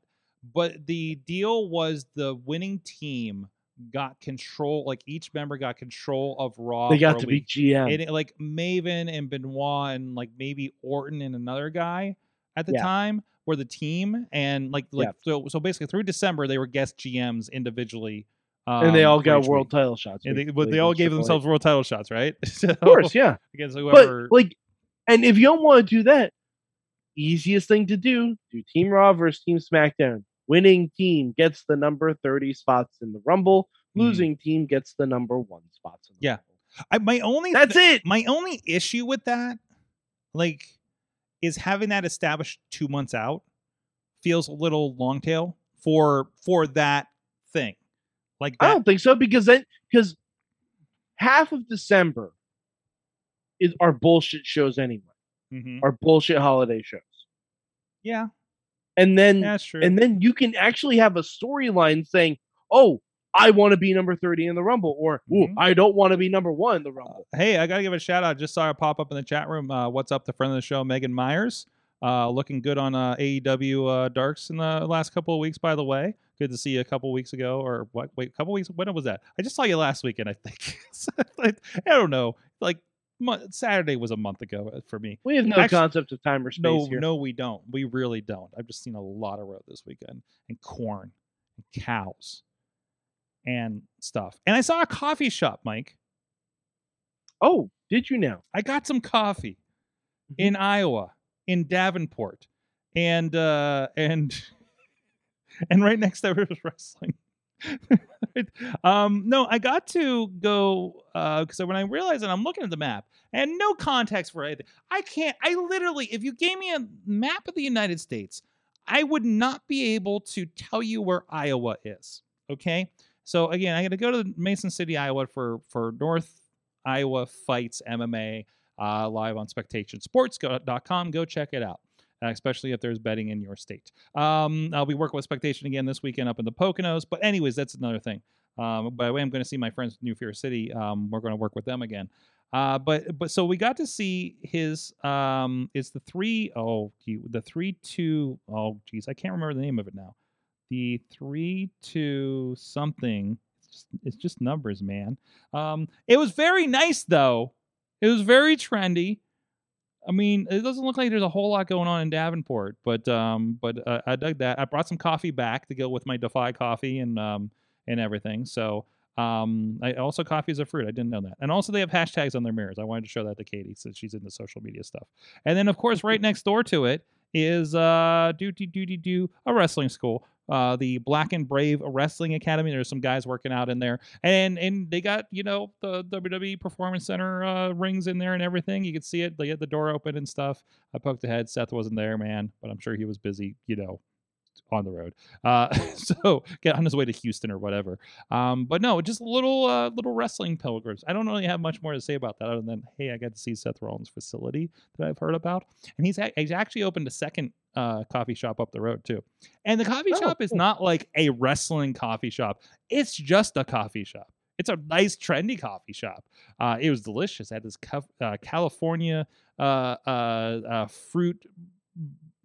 But the deal was the winning team got control, like each member got control of Raw. they got to be week. GM. And it, like Maven and Benoit and like maybe Orton and another guy at the Yeah. time were the team, and like like Yeah. so so basically through December they were guest GMs individually, and they um, all got world week. title shots. And they, but they all gave themselves world title shots, right? So, Of course, yeah. against But whoever. like, and if you don't want to do that, easiest thing to do: do Team Raw versus Team SmackDown. Winning team gets the number thirty spots in the Rumble. Mhm. Losing team gets the number one spots. In the Yeah. I, my only That's it. my only issue with that like is having that established two months out feels a little long tail for for that thing like I don't think so because then because half of December is our bullshit shows anyway. Mhm. Our bullshit holiday shows, yeah and then that's true. and then you can actually have a storyline saying, "Oh, I want to be number thirty in the Rumble," or "Ooh, Mhm. I don't want to be number one in the Rumble." hey i gotta give a shout out. Just saw it pop up in the chat room uh what's up the friend of the show megan myers. Uh looking good on uh aew uh darks in the last couple of weeks by the way. Good to see you a couple weeks ago or what wait a couple weeks when was that? I just saw you last weekend i think. I don't know. Like saturday was a month ago uh, for me We have no Actu- concept of time or space No, here. no, we don't. We really don't. I've just seen a lot of road this weekend, and corn, and cows, and stuff. And I saw a coffee shop, Mike. Oh, did you now? I got some coffee Mhm. in Iowa, in Davenport, and uh, and and right next there was wrestling. um, no, I got to go because when I realized that I'm looking at the map and no context for anything, I can't. I literally, if you gave me a map of the United States, I would not be able to tell you where Iowa is. Okay, so again, I got to go to Mason City, Iowa for for North Iowa Fights MMA uh, live on SpectationSports.com. Go check it out. Uh, especially if there's betting in your state. Um, I'll be working with Spectation again this weekend up in the Poconos. But anyways, that's another thing. Um, by the way, I'm going to see my friends New Fear City. Um, we're going to work with them again. Uh, but but so we got to see his um it's the three oh gee, the three two oh geez I can't remember the name of it now the three two something it's just, it's just numbers man um it was very nice though it was very trendy I mean, it doesn't look like there's a whole lot going on in Davenport, but um, but uh, I dug that. I brought some coffee back to go with my Defy coffee and um and everything. So um, I also coffee is a fruit. I didn't know that. And also they have hashtags on their mirrors. I wanted to show that to Katie since she's into social media stuff. And then of course, right next door to it is uh do do do do do a wrestling school. Uh, the Black and Brave Wrestling Academy. There's some guys working out in there, and and they got you know the WWE Performance Center uh, rings in there and everything. You could see it. They had the door open and stuff. I poked ahead. Seth wasn't there, man, but I'm sure he was busy. You know, on the road. Uh, so get on his way to Houston or whatever. Um, but no, just little uh, little wrestling pilgrims. I don't really have much more to say about that other than hey, I got to see Seth Rollins' facility that I've heard about, and he's a- he's actually opened a second uh, coffee shop up the road too. And the coffee Oh, shop is not like a wrestling coffee shop. It's just a coffee shop. It's a nice, trendy coffee shop. Uh, it was delicious. It had this ca- uh, California uh, uh, uh, fruit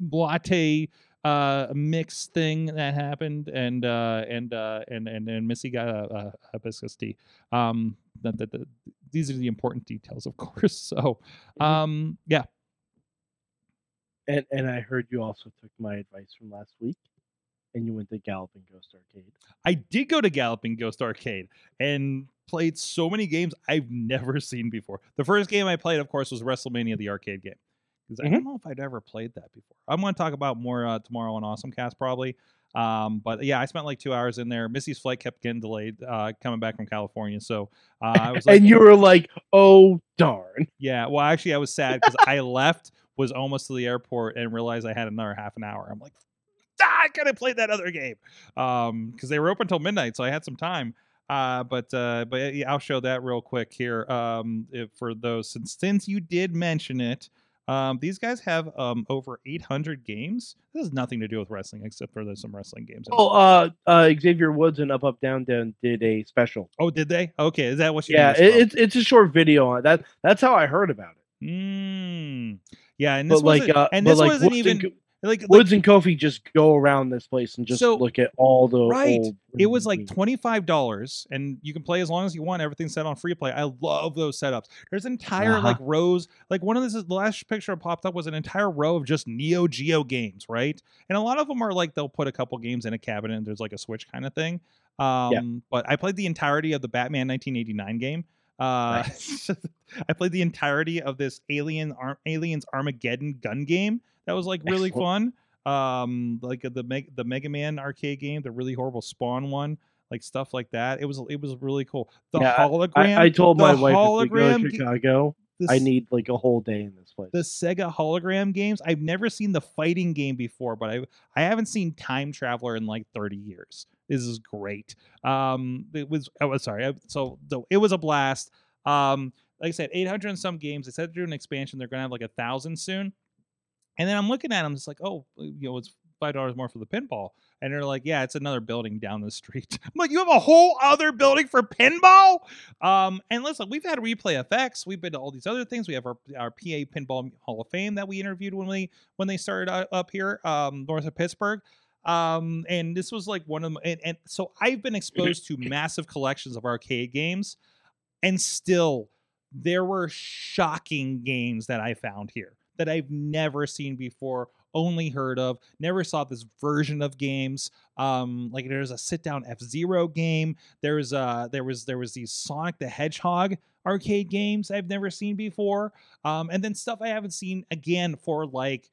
latte uh mix thing that happened and uh and uh and and, and missy got a, a hibiscus tea um that, that, that these are the important details of course so Mhm. um yeah And and I heard you also took my advice from last week, and you went to Galloping Ghost Arcade. i did go to galloping ghost arcade and played so many games i've never seen before the first game i played of course was wrestlemania the arcade game because i don't know if i'd ever played that before i'm going to talk about more uh, tomorrow on awesome cast probably um, but yeah, I spent like two hours in there. Missy's flight kept getting delayed, uh, coming back from California. So uh, I was like, and you were like, "Oh darn!" Yeah, well, actually, I was sad because I left, was almost to the airport, and realized I had another half an hour. I'm like, ah, I could have played that other game, um, because they were open until midnight, so I had some time. Uh, but uh, but yeah, I'll show that real quick here. Um, if, for those since since you did mention it, um, these guys have um over 800 games. This has nothing to do with wrestling, except for there's some wrestling games. Oh, uh, uh, Xavier Woods and Up Up Down Down did a special. Oh, did they? Okay, is that what you? Yeah, it, it's it's a short video on that. That's how I heard about it. Mm. Yeah, and this But like, wasn't, uh, and this wasn't even like, like Woods and Kofi just go around this place and just So- look at all the Right. it was like twenty five dollars, and you can play as long as you want. Everything's set on free play. I love those setups. There's entire Uh-huh. like rows. Like one of this is the last picture that popped up was an entire row of just Neo Geo games, right? And a lot of them are like they'll put a couple games in a cabinet. and There's like a Switch kind of thing. Um, but I played the entirety of the Batman 1989 game. Uh, I played the entirety of this Alien Ar- Aliens Armageddon gun game. That was like really fun. Um, like the Meg- the Mega Man arcade game, the really horrible Spawn one, like stuff like that. It was it was really cool. The Yeah, hologram. I, I told my wife hologram. go to Chicago, the I need like a whole day in this place. the Sega hologram games. I've never seen the fighting game before, but I I haven't seen Time Traveler in like 30 years. This is great. Um, it was I was sorry. I- So, so it was a blast. Um, like I said, 800 and some games. They said they're doing an expansion. They're gonna have like a thousand soon. And then I'm looking at them, it's like, oh, you know, it's five dollars more for the pinball. And they're like, yeah, it's another building down the street. I'm like, you have a whole other building for pinball? Um, and listen, we've had Replay FX. We've been to all these other things. We have our, our PA Pinball Hall of Fame that we interviewed when we when they started uh, up here, um, north of Pittsburgh. Um, and this was like one of them. And, and so I've been exposed to massive collections of arcade games, and still there were shocking games that I found here that I've never seen before only heard of. Never saw this version of games. Um, like there's a sit down F Zero game. There's uh there was there was these Sonic the Hedgehog arcade games I've never seen before. Um, and then stuff I haven't seen again for like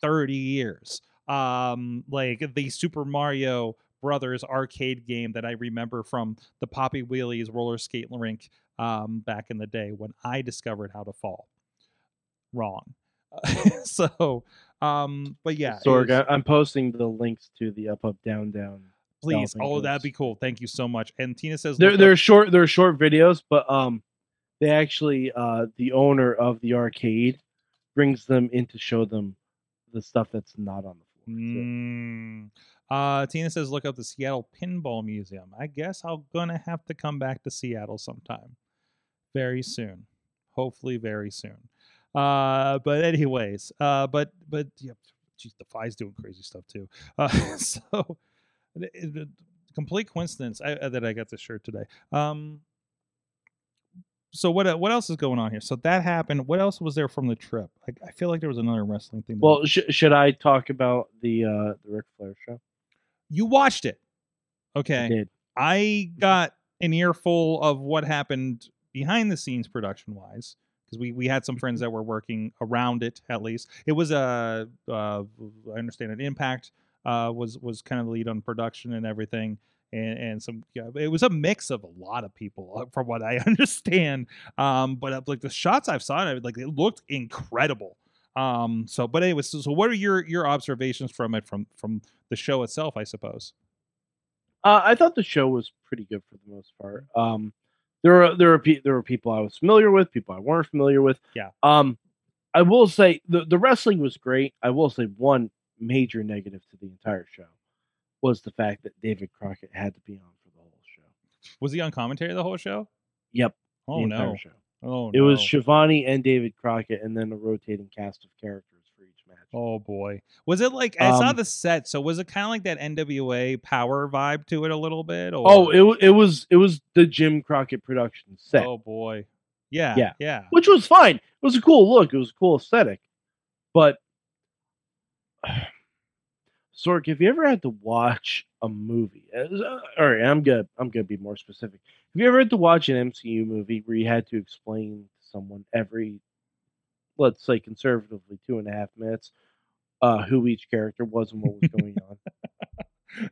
30 years. Um, like the Super Mario Brothers arcade game that I remember from the Poppy Wheelies roller skate rink um, back in the day when I discovered how to fall. Wrong. so, um, but yeah, Sorg, was, I'm posting the links to the up, up, down, down. Please, oh, that'd be cool. Thank you so much. And Tina says they're they're up- short, they're short videos, but um, they actually uh the owner of the arcade brings them in to show them the stuff that's not on the floor. Mm. Uh, Tina says, look up the Seattle Pinball Museum. I guess I'm gonna have to come back to Seattle sometime, very soon. Hopefully, very soon. Uh, but anyways, uh, but but yeah, geez, Defy's doing crazy stuff too. Uh, so, the, the complete coincidence I, uh, that I got this shirt today. Um, so what what else is going on here? So that happened. What else was there from the trip? I, I feel like there was another wrestling thing. Well, sh- should I talk about the uh the Ric Flair show? You watched it, okay? I, I got an earful of what happened behind the scenes, production wise, because we we had some friends that were working around it. At least it was a uh, I understand an impact uh, was was kind of lead on production and everything and, and some yeah, it was a mix of a lot of people uh, from what I understand. Um, but uh, like the shots I've saw, like it looked incredible. Um, so but anyways, so, so what are your your observations from it from from the show itself? I suppose. Uh, I thought the show was pretty good for the most part. Um, there were there were pe- there were people I was familiar with, people I weren't familiar with. Yeah. Um, I will say the the wrestling was great. I will say one major negative to the entire show was the fact that David Crockett had to be on for the whole show. Was he on commentary the whole show? Yep. Oh no. Show. Oh, it no. was Schiavone and David Crockett, and then a rotating cast of characters for each match. Oh boy, was it like I um, saw the set? So was it kind of like that NWA Power vibe to it a little bit? Or? Oh, it it was it was the Jim Crockett production set. Oh boy, yeah, yeah, yeah, which was fine. It was a cool look. It was a cool aesthetic, but Sorg, have you ever had to watch a movie? Uh, all right, I'm good. I'm gonna be more specific. Have you ever had to watch an MCU movie where you had to explain to someone every, let's say, conservatively two and a half minutes, uh, who each character was and what was going on?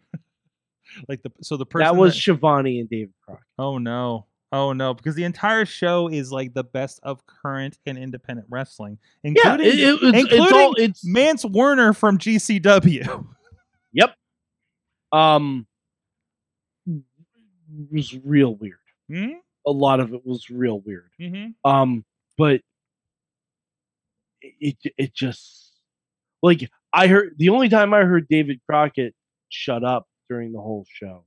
like the so the person that was that... Schiavone and David Crockett. Oh no. Oh no, because the entire show is like the best of current and independent wrestling, including, yeah, it, it, it's, including it's all, it's, Mance Warner from GCW. Yep. Um, was real weird. Mm-hmm. A lot of it was real weird. Mm-hmm. Um, but it it just like I heard the only time I heard David Crockett shut up during the whole show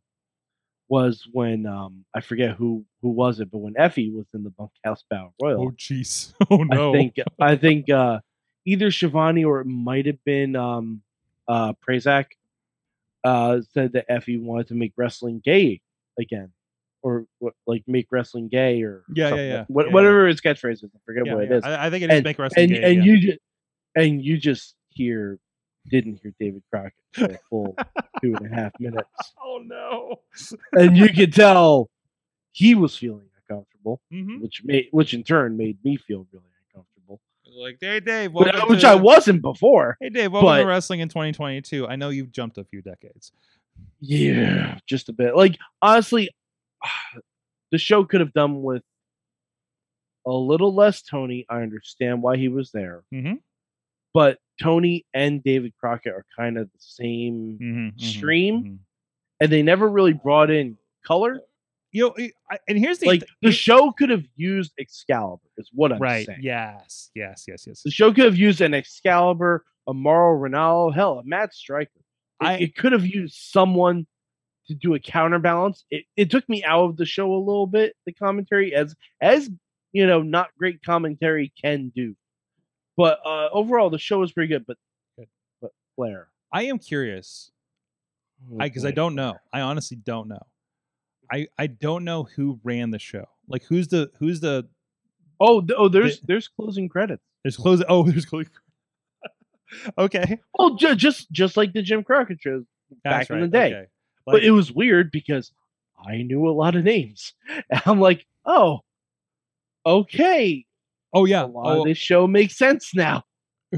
was when um I forget who who was it, but when Effie was in the bunkhouse battle royal. Oh jeez. Oh no. I think I think uh either Schiavone or it might have been um uh Prazak uh said that Effie wanted to make wrestling gay again. Or like make wrestling gay or yeah, yeah, yeah. What, yeah, whatever yeah. his catchphrase is, I forget yeah, what it is. I, I think it is and, make wrestling and, gay. And you just and you just hear didn't hear David Crockett for a full two and a half minutes. Oh no! and you could tell he was feeling uncomfortable, mm-hmm. which made which in turn made me feel really uncomfortable. Like, hey Dave, but, which to, I wasn't before. Hey Dave, welcome but, to wrestling in 2022. I know you've jumped a few decades. Yeah, just a bit. Like honestly, the show could have done with a little less Tony. I understand why he was there. Mm-hmm but Tony and David Crockett are kind of the same mm-hmm, stream, mm-hmm. and they never really brought in color. You know, and here's the like th- the show could have used Excalibur, is what I'm right. saying. Yes, yes, yes, yes. The show could have used an Excalibur, a Mauro Ranallo, hell, a Matt Striker. It, I, it could have used someone to do a counterbalance. It, it took me out of the show a little bit, the commentary, as as you know, not great commentary can do. But uh, overall, the show was pretty good. But but Flair, I am curious because oh, I, I don't know. I honestly don't know. I I don't know who ran the show. Like who's the who's the oh th- oh there's the, there's closing credits. There's closing. Oh, there's closing. okay. Well, ju- just just like the Jim Crockett shows back in the day. okay. But it was weird because I knew a lot of names. And I'm like, oh, okay. oh yeah. A lot Oh, of this show makes sense now.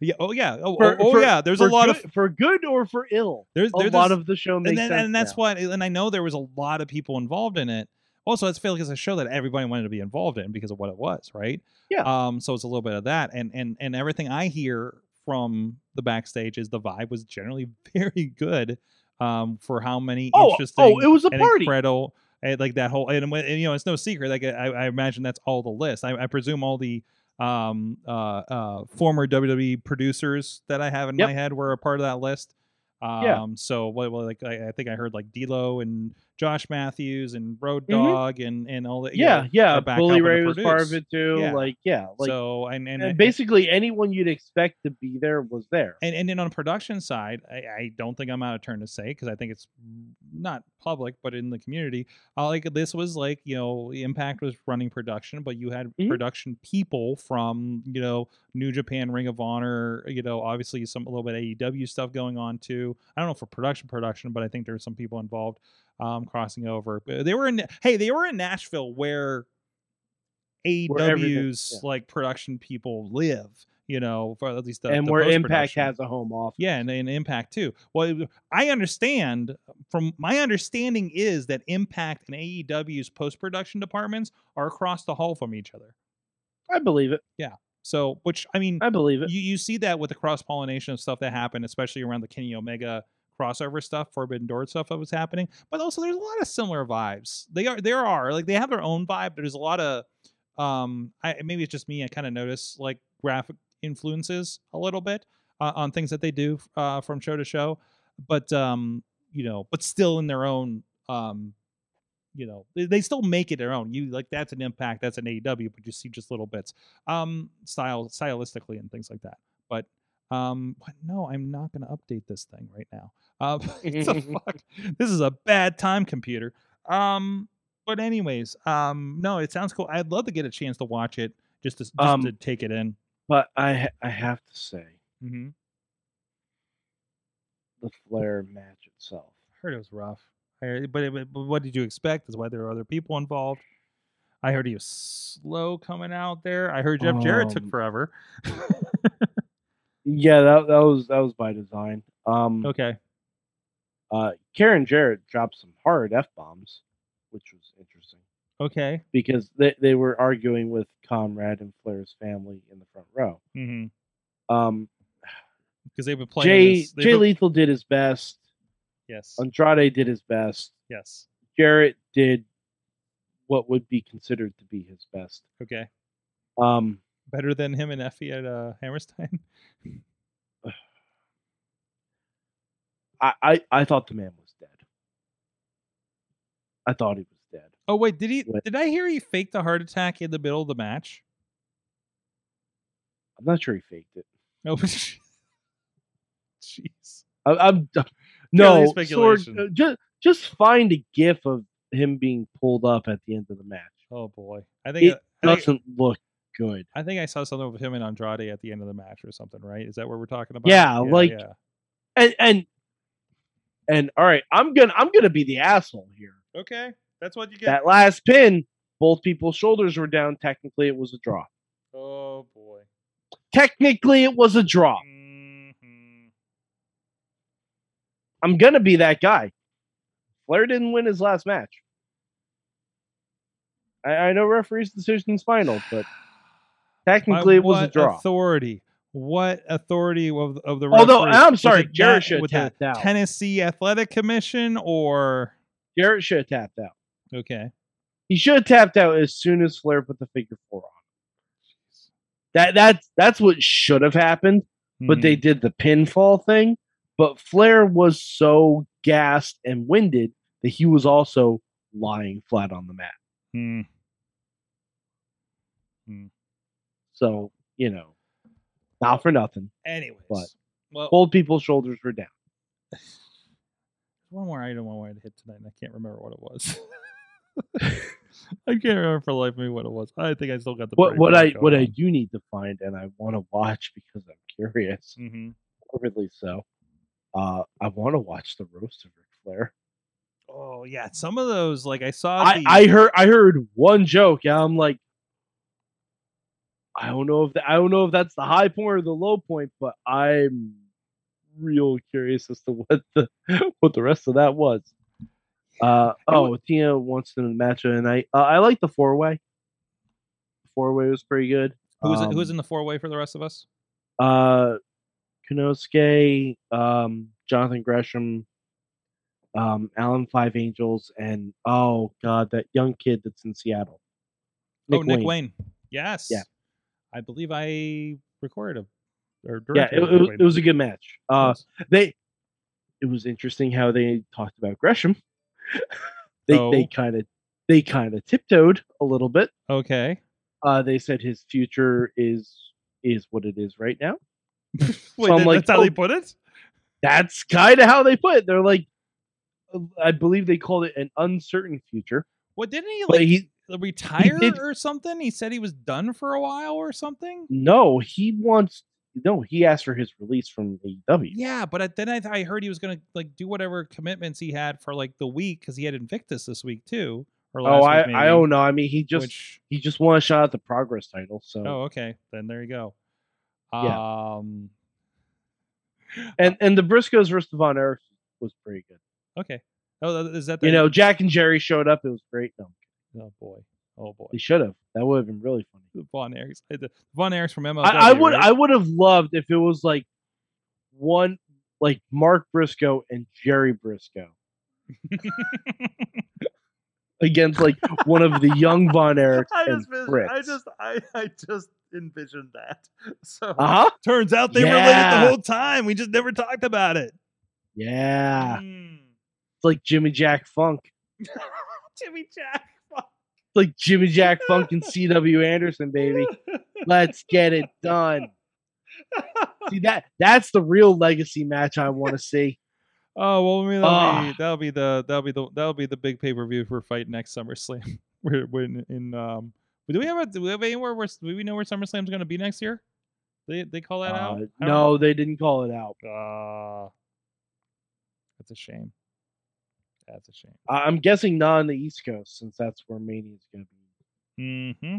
yeah. Oh yeah. Oh, For- oh, oh, for- yeah. There's a lot good, of for good or for ill. there's A lot of the show makes and then, sense. and that's now. why and I know there was a lot of people involved in it. Also, it's feel like it's a show that everybody wanted to be involved in because of what it was, right? Yeah. Um. So it's a little bit of that, and and and everything I hear from the backstage is the vibe was generally very good. Um. For how many Oh, interesting oh, it was a party. incredible and like that whole and, and you know it's no secret like I, I imagine that's all the list I, I presume all the um uh uh former WWE producers that I have in Yep. my head were a part of that list um Yeah. so what well, like I, I think I heard like D'Lo and Josh Matthews and Road. Dog and and all that Yeah, know, yeah. Bully Ray was part of it too. Yeah. Like, yeah, like so and and, and basically anyone you'd expect to be there was there. and and then on the production side, I, I don't think I'm out of turn to say because I think it's not public, but in the community, uh, like this was like you know Impact was running production, but you had Mhm. production people from you know New Japan, Ring of Honor, you know obviously some a little bit AEW stuff going on too. I don't know for production production, but I think there were some people involved um crossing over. But They were in hey they were in Nashville where AEW's yeah. like production people live. You know, for at least the, and the where Impact has a home office. Yeah, and, and Impact too. Well, I understand from my understanding is that Impact and AEW's post production departments are across the hall from each other. I believe it. Yeah. So, which I mean, I believe it. you, you see that with the cross pollination of stuff that happened, especially around the Kenny Omega crossover stuff, Forbidden Door stuff that was happening. But also, there's a lot of similar vibes. They are there are like they have their own vibe. There's a lot of um, I maybe it's just me. I kind of notice like graphic influences a little bit uh, on things that they do uh, from show to show, but um, you know, but still in their own um. You know, they, they still make it their own. You like that's an impact, that's an AEW, but you see just little bits um style stylistically and things like that but um no i'm not going to update this thing right now. Uh what the fuck? This is a bad time computer. Um but anyways um no it sounds cool. I'd love to get a chance to watch it just to, just Um, to take it in. But I I have to say mm-hmm. the Flair match itself. I heard it was rough. I heard, but, it, but what did you expect? That's why there were other people involved. I heard he was slow coming out there. I heard jeff jarrett took Um, forever Yeah, that that was that was by design. Um, okay uh, Karen Jarrett dropped some hard f bombs, which was interesting okay because they they were arguing with Conrad and Flair's family in the front row. mm-hmm Um, because they've been playing Jay Jay Lethal did his best. yes Andrade did his best. yes Jarrett did what would be considered to be his best. okay Um, better than him and Effie at uh, Hammerstein. I, I I thought the man was dead. I thought he was dead. Oh wait, did he? Did I hear he faked a heart attack in the middle of the match? I'm not sure he faked it. Oh, no, jeez. I, I'm no Sorg, just just find a gif of him being pulled up at the end of the match. Oh boy, I think It I, think, doesn't look good. I think I saw something with him and Andrade at the end of the match or something. Right? Is that what we're talking about? Yeah, like- yeah. And and and all right, I'm gonna I'm gonna be the asshole here. Okay, that's what you get. That last pin, both people's shoulders were down. Technically, it was a draw. oh boy. Technically, it was a draw. Mhm. I'm gonna be that guy. Flair didn't win his last match. I, I know referee's decision's final, but technically it was a what draw. Authority. What authority of, of the Although referee? I'm sorry, Jarrett should have tapped out. Tennessee Athletic Commission or Jarrett should have tapped out. okay. He should have tapped out as soon as Flair put the figure four on. That that's that's what should have happened, but Mhm. they did the pinfall thing. But Flair was so gassed and winded that he was also lying flat on the mat. Hmm. So you know, not for nothing. Anyways, But- well, Both people's shoulders were down. one more item I wanted to hit tonight, and I can't remember what it was. I can't remember for life of me what it was. I think I still got the. what what I what I do need to find and I want to watch because I'm curious, hmm morbidly so. Uh, I want to watch the roast of Ric Flair. Oh yeah, some of those like I saw. I, the- I heard I heard one joke Yeah, I'm like, I don't know if that, I don't know if that's the high point or the low point, but I'm real curious as to what the what the rest of that was. Uh oh, Tina wants to match the night. Uh, I like the four way. Four way was pretty good. who's Um, in the four way for the rest of us? uh um, Jonathan Gresham, um, Alan Five Angels, and oh god, that young kid that's in Seattle. oh, Nick Wayne. Yes. Yeah. I believe I recorded a or Yeah, it, it, was- it was a good match. Uh, Yes. they, it was interesting how they talked about Gresham. they Oh. they kind of they kind of tiptoed a little bit. okay. Uh, they said his future is is what it is right now. Wait, that- like, that's how they oh. put it. That's kind of how they put it. They're like, I believe they called it an uncertain future. What didn't he like he retire or something? He said he was done for a while or something. no, he wants no. He asked for his release from AEW. Yeah, but then I, I heard he was gonna like do whatever commitments he had for like the week because he had Invictus this week too. Or Oh, last I week, I maybe, don't know. I mean, he just which he just won a shot at the Progress title. So oh okay, then there you go. Yeah. Um. and and the Briscoes versus the Von Erichs was pretty good. Okay. Oh, is that the, You know, Jack and Jerry showed up. It was great. No, Oh boy. Oh boy. they should have. That would have been really funny. Von Erichs. The Von Erichs from MLW. I, I would right? I would have loved if it was like one like Mark Briscoe and Jerry Briscoe against like one of the young Von Erichs I just, vis- Fritz. I just, I, I just envisioned that. So uh huh. turns out they were related the whole time. We just never talked about it. Yeah, Mm. it's like Jimmy Jack Funk. Jimmy Jack. Like Jimmy Jack Funk and C.W. Anderson, baby. Let's get it done. See that that's the real legacy match I want to see. Oh well, I mean, that'll, Ah. be, that'll be the that'll be the that'll be the big pay per view for fight next SummerSlam. We're, we're in, in um. Do we have a do we have anywhere where do we know where SummerSlam's going to be next year? They they call that out? Uh, don't no, they didn't call it out. know. Uh, that's a shame. That's a shame. I'm guessing not on the East Coast since that's where Mania is going to be. Mm-hmm.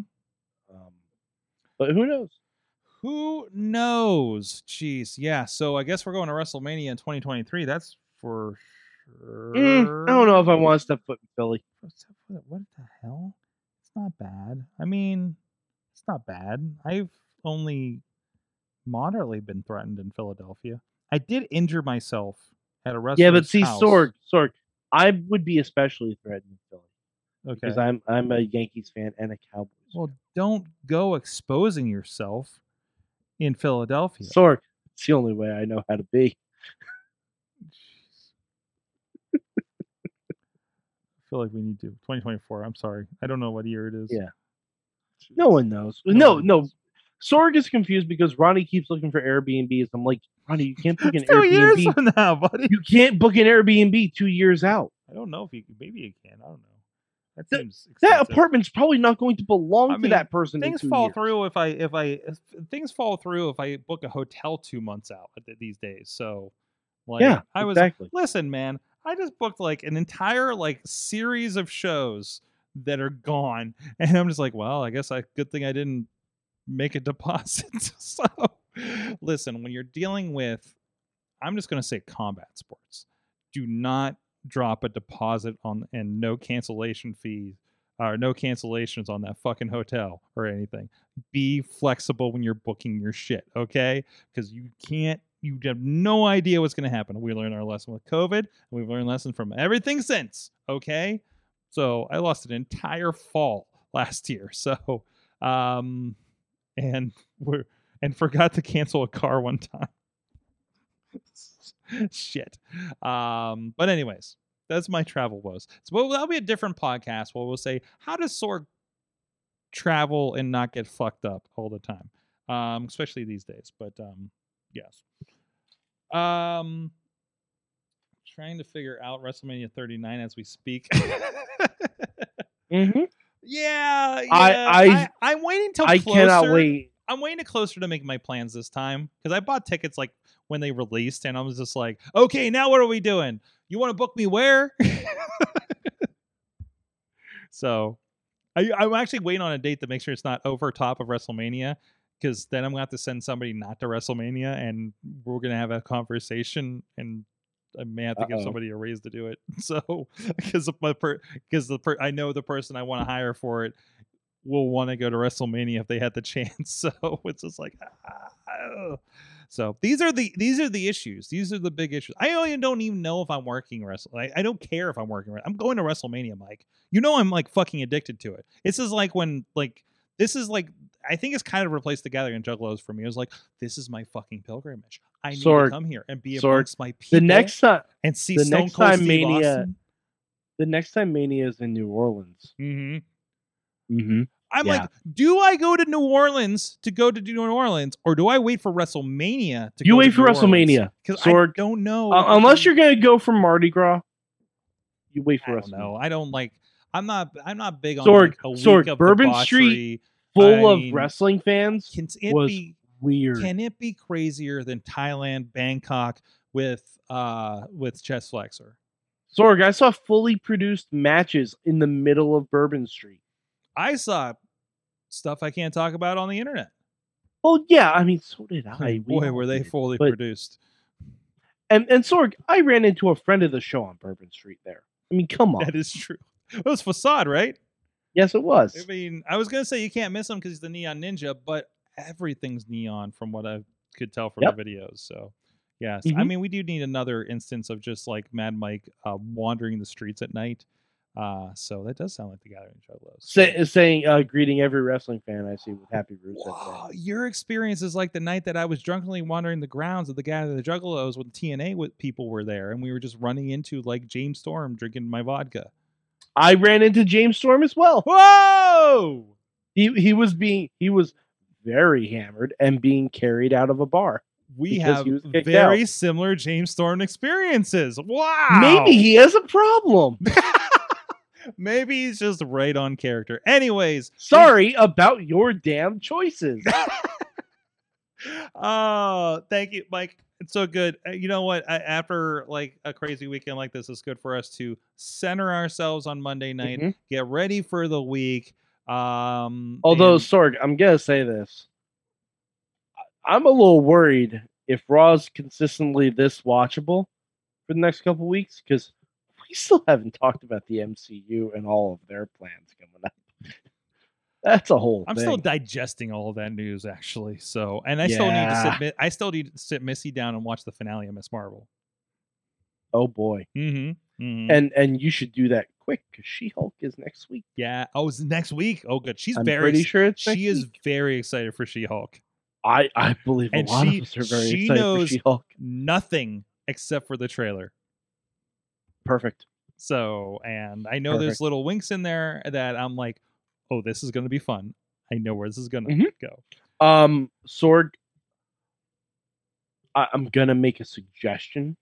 Um, but who knows? Who knows? Jeez, yeah. So I guess we're going to WrestleMania in 2023. That's for sure. Mm, I don't know if I want to step foot in Philly. What's up with it? What the hell? It's not bad. I mean, it's not bad. I've only moderately been threatened in Philadelphia. I did injure myself at a restaurant. Yeah, but see, Sorg, Sorg, I would be especially threatened in Philly Okay. because I'm I'm a Yankees fan and a Cowboys. Well, don't go exposing yourself in Philadelphia. Sorry, it's the only way I know how to be. I feel like we need to 2024. I'm sorry. I don't know what year it is. Yeah. No one knows. No No, one no. knows. Sorg is confused because Ronnie keeps looking for Airbnbs. I'm like, Ronnie, you can't book an It's two years Airbnb. from now, buddy. You can't book an Airbnb two years out. I don't know if you maybe you can. I don't know. That That- seems That expensive. apartment's probably not going to belong I to that person. in things two fall years. through if I if I if things fall through if I book a hotel two months out these days. So, like, Yeah, I was exactly. listen, man. I just booked like an entire like series of shows that are gone, and I'm just like, well, I guess I good thing I didn't make a deposit. so, listen, when you're dealing with, I'm just gonna say combat sports. Do not drop a deposit on and no cancellation fees or no cancellations on that fucking hotel or anything. Be flexible when you're booking your shit, okay? Because you can't, you have no idea what's going to happen. We learned our lesson with COVID, and we've learned lessons from everything since, okay? So I lost an entire fall last year. So, um, and we're, and forgot to cancel a car one time. Shit. Um, but anyways, that's my travel woes. So that'll be a different podcast where we'll say, how does Sorg travel and not get fucked up all the time? Um, especially these days. But um, yes. Um trying to figure out WrestleMania 39 as we speak. Mm-hmm. Yeah, yeah. I- I, am waiting till I closer. cannot wait. I'm waiting to closer to make my plans this time because I bought tickets like when they released, and I was just like, okay, now what are we doing? You want to book me where? so, I, I'm actually waiting on a date to make sure it's not over top of WrestleMania because then I'm gonna have to send somebody not to WrestleMania, and we're gonna have a conversation, and I may have to give Uh-oh. somebody a raise to do it. So, because my per, because the per, I know the person I want to hire for it will want to go to WrestleMania if they had the chance. So it's just like, ah, so these are the these are the issues. These are the big issues. I don't even, don't even know if I'm working wrestle. I, I don't care if I'm working. I'm going to WrestleMania, Mike. You know I'm like fucking addicted to it. This is like when like this is like I think it's kind of replaced the Gathering and Juggalos for me. It was like this is my fucking pilgrimage. I need Sorg. to come here and be Sorg. amongst my people. The next time, and see the Stone next Cold time Steve Mania- Austin. the next time Mania is in New Orleans. Mm-hmm. Mm-hmm. I'm Yeah. like, do I go to New Orleans to go to New Orleans, or do I wait for WrestleMania to You go wait to for New WrestleMania. Because I don't know. Uh, unless you're gonna go for Mardi Gras, you wait for don't WrestleMania. I don't like. I'm not. I'm not big on Sorg, like a week Sorg, of Bourbon debauchery. Street Full I of mean, wrestling fans. Was be? Weird. Can it be crazier than Thailand, Bangkok with uh with chest flexor? Sorg, I saw fully produced matches in the middle of Bourbon Street. I saw stuff I can't talk about on the internet. Well, yeah, I mean, so did I. We Boy, were they fully but- produced. And and Sorg, I ran into a friend of the show on Bourbon Street there. I mean, come on. That is true. It was facade, right? yes, it was. I mean, I was gonna say you can't miss him because he's the neon ninja, but everything's neon from what I could tell from Yep. the videos. So, yes, I Mhm. mean, we do need another instance of just like Mad Mike uh, wandering the streets at night. Uh, so that does sound like the Gathering Juggalos. Say, saying, uh, greeting every wrestling fan I see with happy Rusev. Wow, your experience is like the night that I was drunkenly wandering the grounds of the Gathering of the Juggalos when TNA with people were there, and we were just running into like James Storm drinking my vodka. I ran into James Storm as well. Whoa! He he was being he was very hammered and being carried out of a bar. We have he was kicked very similar James Storm experiences. Wow. Maybe he has a problem. Maybe he's just right on character. Anyways, Sorry about your damn choices. oh, thank you, Mike. It's so good. Uh, You know what? I, after like a crazy weekend like this, it's good for us to center ourselves on Monday night, Mhm. get ready for the week. Um, Although and- Sorg, I'm gonna say this. I'm a little worried if Raw's consistently this watchable for the next couple weeks because we still haven't talked about the MCU and all of their plans coming up. That's a whole I'm thing. still digesting all of that news actually. So, and I still need to sit. I still need to sit Missy down and watch the finale of Ms. Marvel. oh boy, Mm-hmm. mm-hmm. and and you should do that quick because She Hulk is next week. Yeah. Oh, it's next week. Oh, good. She's I'm very. pretty sure it's next she is week. very excited for She-Hulk. I I believe a and lot she- of us are very she excited knows- for She Hulk. Nothing except for the trailer. Perfect. So, and I know there's little winks in there that I'm like, oh, this is going to be fun. I know where this is going to Mhm. go. Um, Sorg. I, I'm gonna make a suggestion.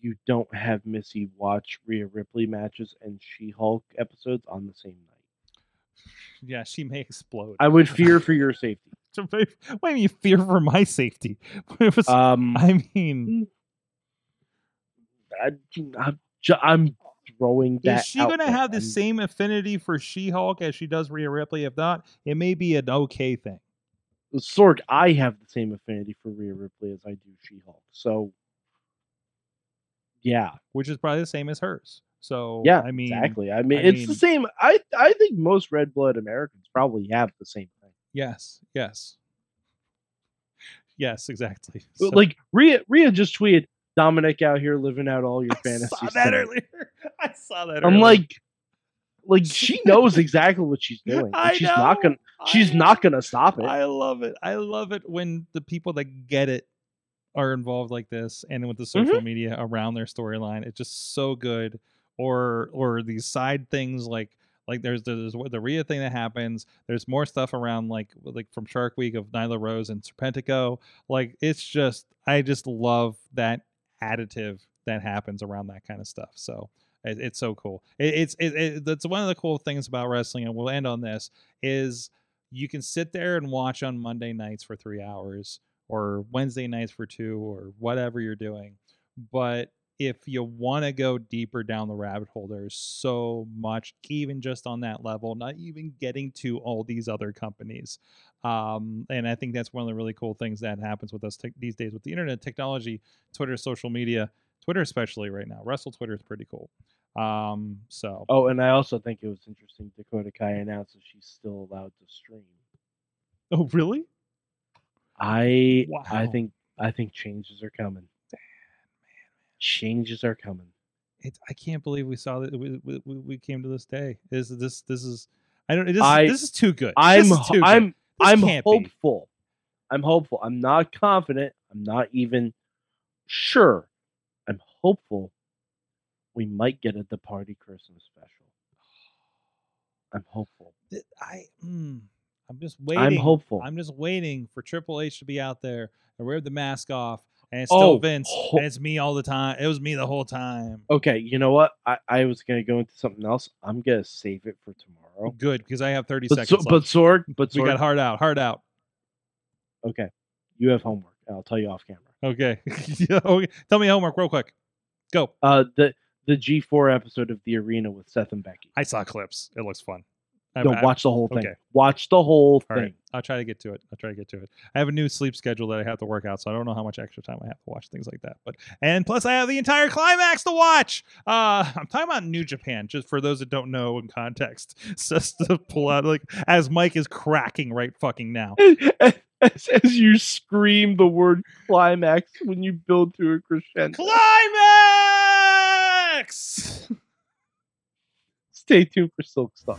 You don't have Missy watch Rhea Ripley matches and She Hulk episodes on the same night. Yeah, she may explode. I would fear for your safety. Why do you fear for my safety? Was, Um, I mean, I, I'm, ju- I'm throwing that. is she going to have the same affinity for She-Hulk as she does Rhea Ripley? If not, it may be an okay thing. Sorg, I have the same affinity for Rhea Ripley as I do She Hulk. So, yeah, which is probably the same as hers. So yeah, I mean, exactly. I mean, I it's the same. I I think most red blood Americans probably have the same thing. yes, yes, yes, exactly. So- like Ria, Rhea just tweeted Dominic out here living out all your I fantasies. saw that tonight." earlier. I saw that. I'm earlier. like, like she knows exactly what she's doing. I she's not gonna. She's I not gonna stop it. I love it. I love it when the people that get it are involved like this, and with the Mm-hmm. social media around their storyline. It's just so good. Or or these side things like like there's there's the Rhea thing that happens. There's more stuff around like like from Shark Week of Nyla Rose and Serpentico. Like it's just I just love that additive that happens around that kind of stuff. So It, it's so cool. It, it's it, it, that's one of the cool things about wrestling, and we'll end on this is you can sit there and watch on Monday nights for three hours or Wednesday nights for two or whatever you're doing, but if you want to go deeper down the rabbit hole, there's so much, even just on that level, not even getting to all these other companies. Um, and I think that's one of the really cool things that happens with us te- these days with the internet technology, Twitter, social media, Twitter especially right now. Russell Twitter is pretty cool. Um, so Oh, and I also think it was interesting. Dakota Kai announced that she's still allowed to stream. oh really? I I think I think changes are coming. Changes are coming. It's I can't believe we saw that we, we, we- came to this day. Is this this is I don't this, I- this is too good. I'm This is too good. I'm This I'm can't be. hopeful. I'm hopeful. I'm not confident. I'm not even sure. I'm hopeful we might get a the party Christmas special. I'm hopeful. I mm, I'm just waiting. I'm hopeful. I'm just waiting for Triple H to be out there and wear the mask off, and it's still Oh, Vince, ho- and it's me all the time. It was me the whole time. Okay, you know what? I, I was gonna go into something else. I'm gonna save it for tomorrow. Good because I have 30 But, so, seconds. but left. Sorg, but we got hard out, hard out. okay. You have homework. I'll tell you off camera. Okay. Okay. Tell me homework real quick. Go. Uh, the the G4 episode of the arena with Seth and Becky. I saw clips. It looks fun. I- No, I- watch the whole thing. okay. Watch the whole All thing. right. I'll try to get to it. I'll try to get to it. I have a new sleep schedule that I have to work out, so I don't know how much extra time I have to watch things like that. But and plus I have the entire climax to watch. Uh I'm talking about New Japan, just for those that don't know in context. Just to pull out like as Mike is cracking right fucking now. As, as you scream the word climax when you build to a crescendo. Climax! Stay tuned for Silk Star.